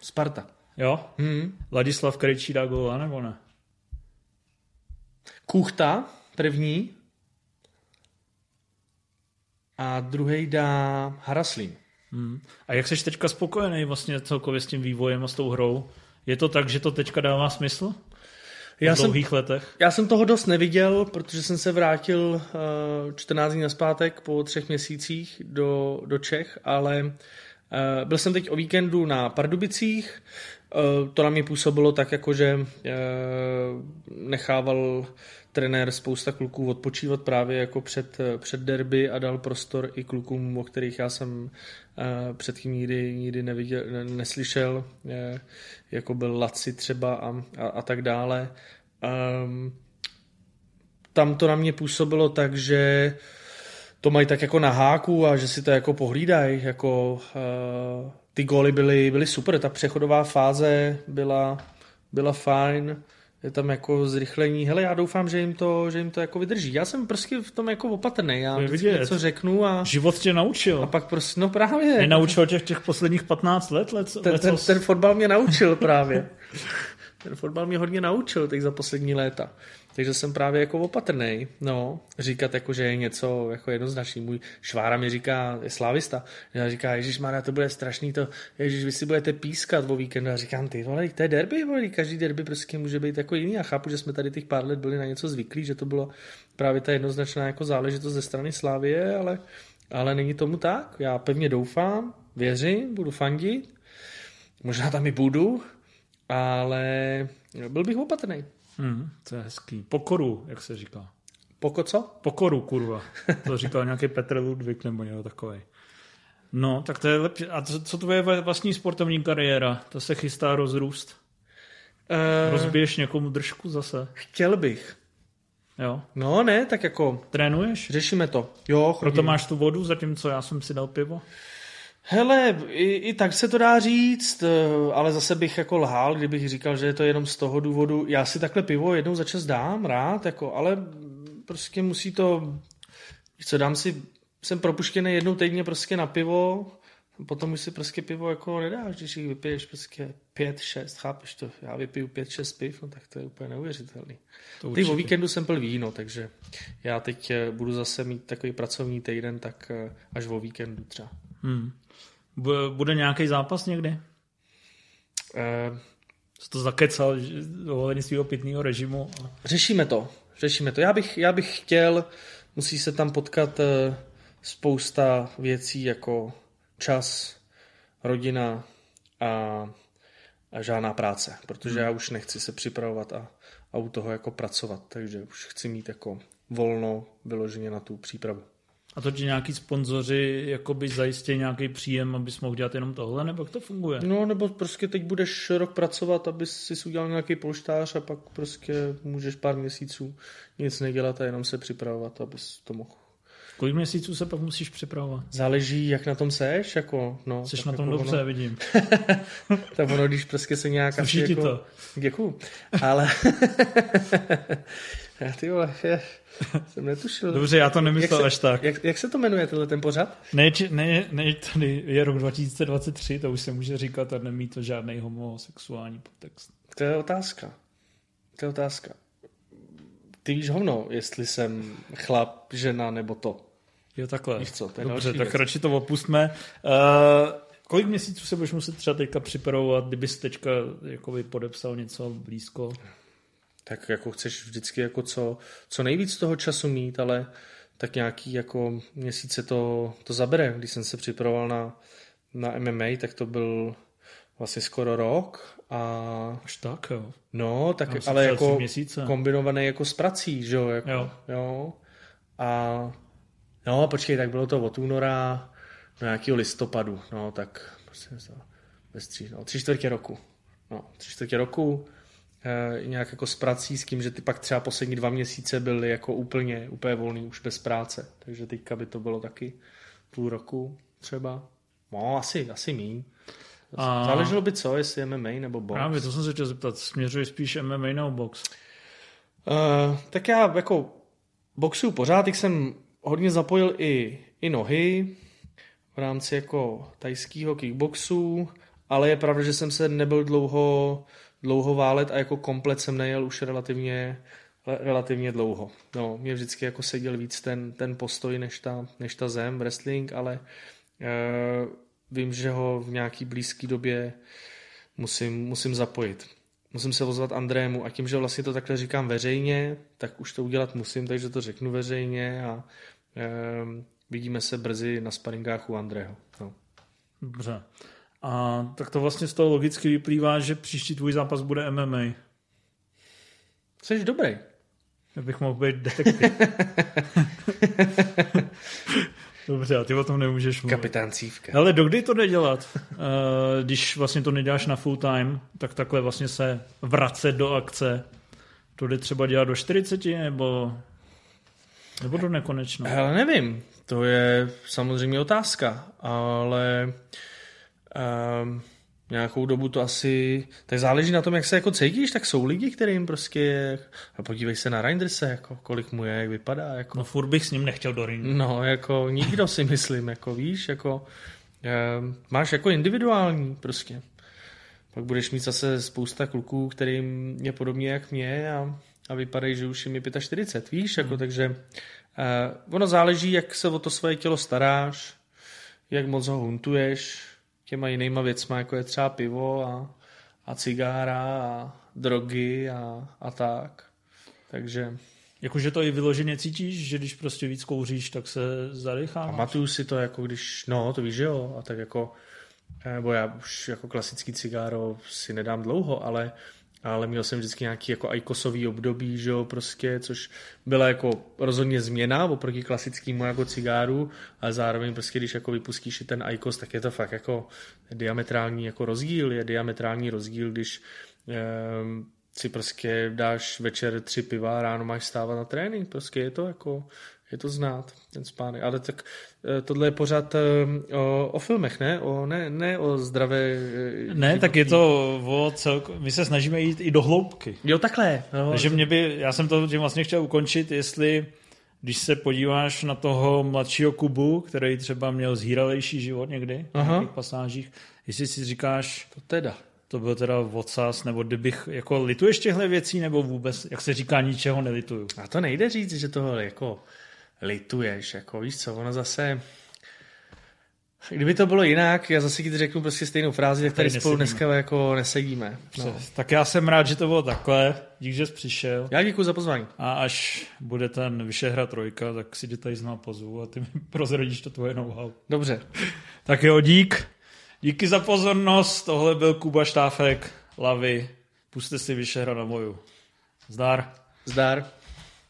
S2: Sparta.
S1: Jo?
S2: Hmm.
S1: Ladislav Krejčí dá góla, nebo ne?
S2: Kuchta, první. A druhý dá Haraslín.
S1: Hmm. A jak jsi teďka spokojený vlastně celkově s tím vývojem a s tou hrou? Je to tak, že to teďka dává smysl?
S2: Já
S1: v
S2: jsem,
S1: dlouhých letech?
S2: já jsem toho dost neviděl, protože jsem se vrátil uh, 14 dní naspátek po třech měsících do, do Čech, ale uh, byl jsem teď o víkendu na Pardubicích, uh, to na mě působilo tak, jako že uh, nechával trenér spousta kluků odpočívat právě jako před, před derby a dal prostor i klukům, o kterých já jsem předtím nikdy, nikdy neviděl, ne, neslyšel, jako byl Laci třeba a, a, a tak dále. Um, tam to na mě působilo tak, že to mají tak jako na háku a že si to jako pohlídají. Jako, uh, ty góly byly, byly super, ta přechodová fáze byla, byla fajn je tam jako zrychlení. Hele, já doufám, že jim to, že jim to jako vydrží. Já jsem prostě v tom jako opatrný. Já
S1: vidět.
S2: něco řeknu a...
S1: Život tě naučil.
S2: A pak prostě, no právě.
S1: Mě naučil těch, těch posledních 15 let. let
S2: ten, ten, ten fotbal mě naučil právě. (laughs) ten fotbal mě hodně naučil teď za poslední léta. Takže jsem právě jako opatrný, no, říkat jako, že je něco jako jednoznačný. Můj švára mi říká, je slávista, já říká, Ježíš Mária, to bude strašný, to, Ježíš, vy si budete pískat o víkendu. A říkám, ty vole, to je derby, vole, každý derby prostě může být jako jiný. A chápu, že jsme tady těch pár let byli na něco zvyklí, že to bylo právě ta jednoznačná jako záležitost ze strany Slávie, ale, ale není tomu tak. Já pevně doufám, věřím, budu fandit, možná tam i budu, ale byl bych opatrný.
S1: Hmm, to je hezký. Pokoru, jak se říká.
S2: Poko co?
S1: Pokoru, kurva. To říkal nějaký Petr Ludvík nebo někdo takový. No, tak to je lepší. A to, co tvoje vlastní sportovní kariéra? To se chystá rozrůst? Uh, Rozbiješ někomu držku zase?
S2: Chtěl bych.
S1: Jo.
S2: No ne, tak jako...
S1: Trénuješ?
S2: Řešíme to. Jo, chodím.
S1: Proto máš tu vodu, zatímco já jsem si dal pivo?
S2: Hele, i, i tak se to dá říct, ale zase bych jako lhal, kdybych říkal, že je to jenom z toho důvodu. Já si takhle pivo jednou za čas dám, rád, jako, ale prostě musí to, co dám si, jsem propuštěný jednou týdně prostě na pivo, potom už si prostě pivo jako nedáš, když jich vypiješ prostě pět, šest, chápeš to, já vypiju pět, šest piv, no tak to je úplně neuvěřitelný. To Ty o víkendu jsem pil víno, takže já teď eh, budu zase mít takový pracovní týden, tak eh, až o víkendu třeba.
S1: Hmm. Bude nějaký zápas někdy?
S2: Uh,
S1: Jsi to zakecal ohledně svého pitného režimu?
S2: Řešíme to. Řešíme to. Já bych, já bych chtěl, musí se tam potkat uh, spousta věcí jako čas, rodina a, a žádná práce, protože hmm. já už nechci se připravovat a, a u toho jako pracovat, takže už chci mít jako volno vyloženě na tu přípravu.
S1: A to ti nějaký sponzoři jakoby zajistí nějaký příjem, abys mohl dělat jenom tohle, nebo jak to funguje?
S2: No, nebo prostě teď budeš rok pracovat, abys si udělal nějaký polštář a pak prostě můžeš pár měsíců nic nedělat a jenom se připravovat, abys to mohl.
S1: Kolik měsíců se pak musíš připravovat?
S2: Záleží, jak na tom seš, jako, no.
S1: Jsi na tom jako dobře, ono... vidím. (laughs)
S2: tak ono, když prostě se nějak
S1: Sluší
S2: asi
S1: jako... to.
S2: Děkuju. Ale (laughs) ty vole, je, jsem netušil.
S1: Dobře, já to nemyslel
S2: jak
S1: až
S2: se,
S1: tak.
S2: Jak, jak se to jmenuje, tenhle ten pořad?
S1: Ne, ne, ne, tady je rok 2023, to už se může říkat a nemí to žádný homosexuální podtext.
S2: To je otázka. To je otázka. Ty víš hovno, jestli jsem chlap, žena nebo to.
S1: Jo, takhle.
S2: Víš co, to je
S1: Dobře, tak
S2: věc.
S1: radši to opustme. Uh, kolik měsíců se budeš muset třeba teďka připravovat, kdybys teďka jakoby podepsal něco blízko?
S2: Tak jako chceš vždycky jako co, co nejvíc toho času mít, ale tak nějaký jako měsíce to, to zabere. Když jsem se připravoval na, na MMA, tak to byl vlastně skoro rok a
S1: Až tak, jo.
S2: no, tak
S1: Já
S2: ale jako
S1: měsíce.
S2: kombinovaný jako s prací, že jo, jako,
S1: Jo.
S2: jo. A no, počkej, tak bylo to od února do nějakého listopadu, no, tak prostě bez tří, no, tři čtvrtě roku. No, tři čtvrtě roku, nějak jako s prací, s tím, že ty pak třeba poslední dva měsíce byly jako úplně, úplně volný, už bez práce. Takže teďka by to bylo taky půl roku třeba. No, asi, asi míň.
S1: A-
S2: Záleželo by co, jestli MMA nebo box.
S1: Právě, to jsem se chtěl zeptat. Směřuješ spíš MMA nebo box?
S2: Uh, tak já jako boxuju pořád, tak jsem hodně zapojil i, i nohy v rámci jako tajského kickboxu, ale je pravda, že jsem se nebyl dlouho, dlouho válet a jako komplet jsem nejel už relativně, re- relativně dlouho. No, mě vždycky jako seděl víc ten, ten postoj než ta, než ta zem, wrestling, ale uh, vím, že ho v nějaký blízké době musím, musím zapojit. Musím se ozvat Andrému a tím, že vlastně to takhle říkám veřejně, tak už to udělat musím, takže to řeknu veřejně a um, vidíme se brzy na sparingách u Andrého. No.
S1: Dobře. A tak to vlastně z toho logicky vyplývá, že příští tvůj zápas bude MMA.
S2: Jsi dobrý.
S1: Já bych mohl být detektiv. (laughs) Dobře, a ty o tom nemůžeš mluvit.
S2: Kapitán Cívka.
S1: Ale dokdy to jde dělat? Eh, Když vlastně to neděláš na full time, tak takhle vlastně se vracet do akce. To jde třeba dělat do 40 nebo, nebo do nekonečna.
S2: Ale nevím, to je samozřejmě otázka, ale um, nějakou dobu to asi, tak záleží na tom, jak se jako cítíš, tak jsou lidi, kterým prostě, a podívej se na Reinderse, jako kolik mu je, jak vypadá, jako
S1: No furt bych s ním nechtěl do ringu.
S2: No, jako nikdo si myslím, jako víš, jako eh, máš jako individuální prostě. Pak budeš mít zase spousta kluků, kterým je podobně jak mě a, a vypadají, že už jim je 45, víš, jako takže eh, ono záleží, jak se o to svoje tělo staráš, jak moc ho huntuješ těma jinýma věcma, jako je třeba pivo a, a cigára a drogy a, a tak. Takže
S1: Jakože to i vyloženě cítíš, že když prostě víc kouříš, tak se zadecháváš?
S2: Pamatuju si to, jako když, no, to víš, že jo, a tak jako, nebo já už jako klasický cigáro si nedám dlouho, ale, ale měl jsem vždycky nějaký jako ajkosový období, že jo, prostě, což byla jako rozhodně změna oproti klasickému jako cigáru, ale zároveň prostě, když jako vypustíš ten ajkos, tak je to fakt jako diametrální jako rozdíl, je diametrální rozdíl, když ehm, si prostě dáš večer tři piva a ráno máš stávat na trénink, prostě je to jako, je to znát, ten spánek. Ale tak eh, tohle je pořád eh, o, o filmech, ne? O, ne? Ne o zdravé... eh,
S1: Ne, tak je to o celko... My se snažíme jít i do hloubky.
S2: Jo, takhle. No,
S1: Takže mě by, já jsem to tím vlastně chtěl ukončit, jestli když se podíváš na toho mladšího Kubu, který třeba měl zhýralejší život někdy v
S2: Aha.
S1: nějakých pasážích, jestli si říkáš,
S2: to teda.
S1: to byl teda odsaz, nebo kdybych, jako lituješ těchto věcí, nebo vůbec, jak se říká, ničeho nelituju.
S2: A to nejde říct, že toho jako lituješ, jako víš co, ono zase... Kdyby to bylo jinak, já zase ti řeknu prostě stejnou frázi, tak tady
S1: Tady
S2: spolu
S1: nesedíme.
S2: dneska jako nesedíme. No.
S1: Tak já jsem rád, že to bylo takhle, dík, že jsi přišel.
S2: Já děkuji za pozvání.
S1: A až bude ten Vyšehra trojka, tak si tě tady znám pozvu a ty mi (laughs) prozradíš to tvoje know-how.
S2: Dobře. (laughs)
S1: Tak jo, dík. Díky za pozornost. Tohle byl Kuba Štáfek, Lavy. Puste si Vyšehra na moju. Zdar.
S2: Zdar.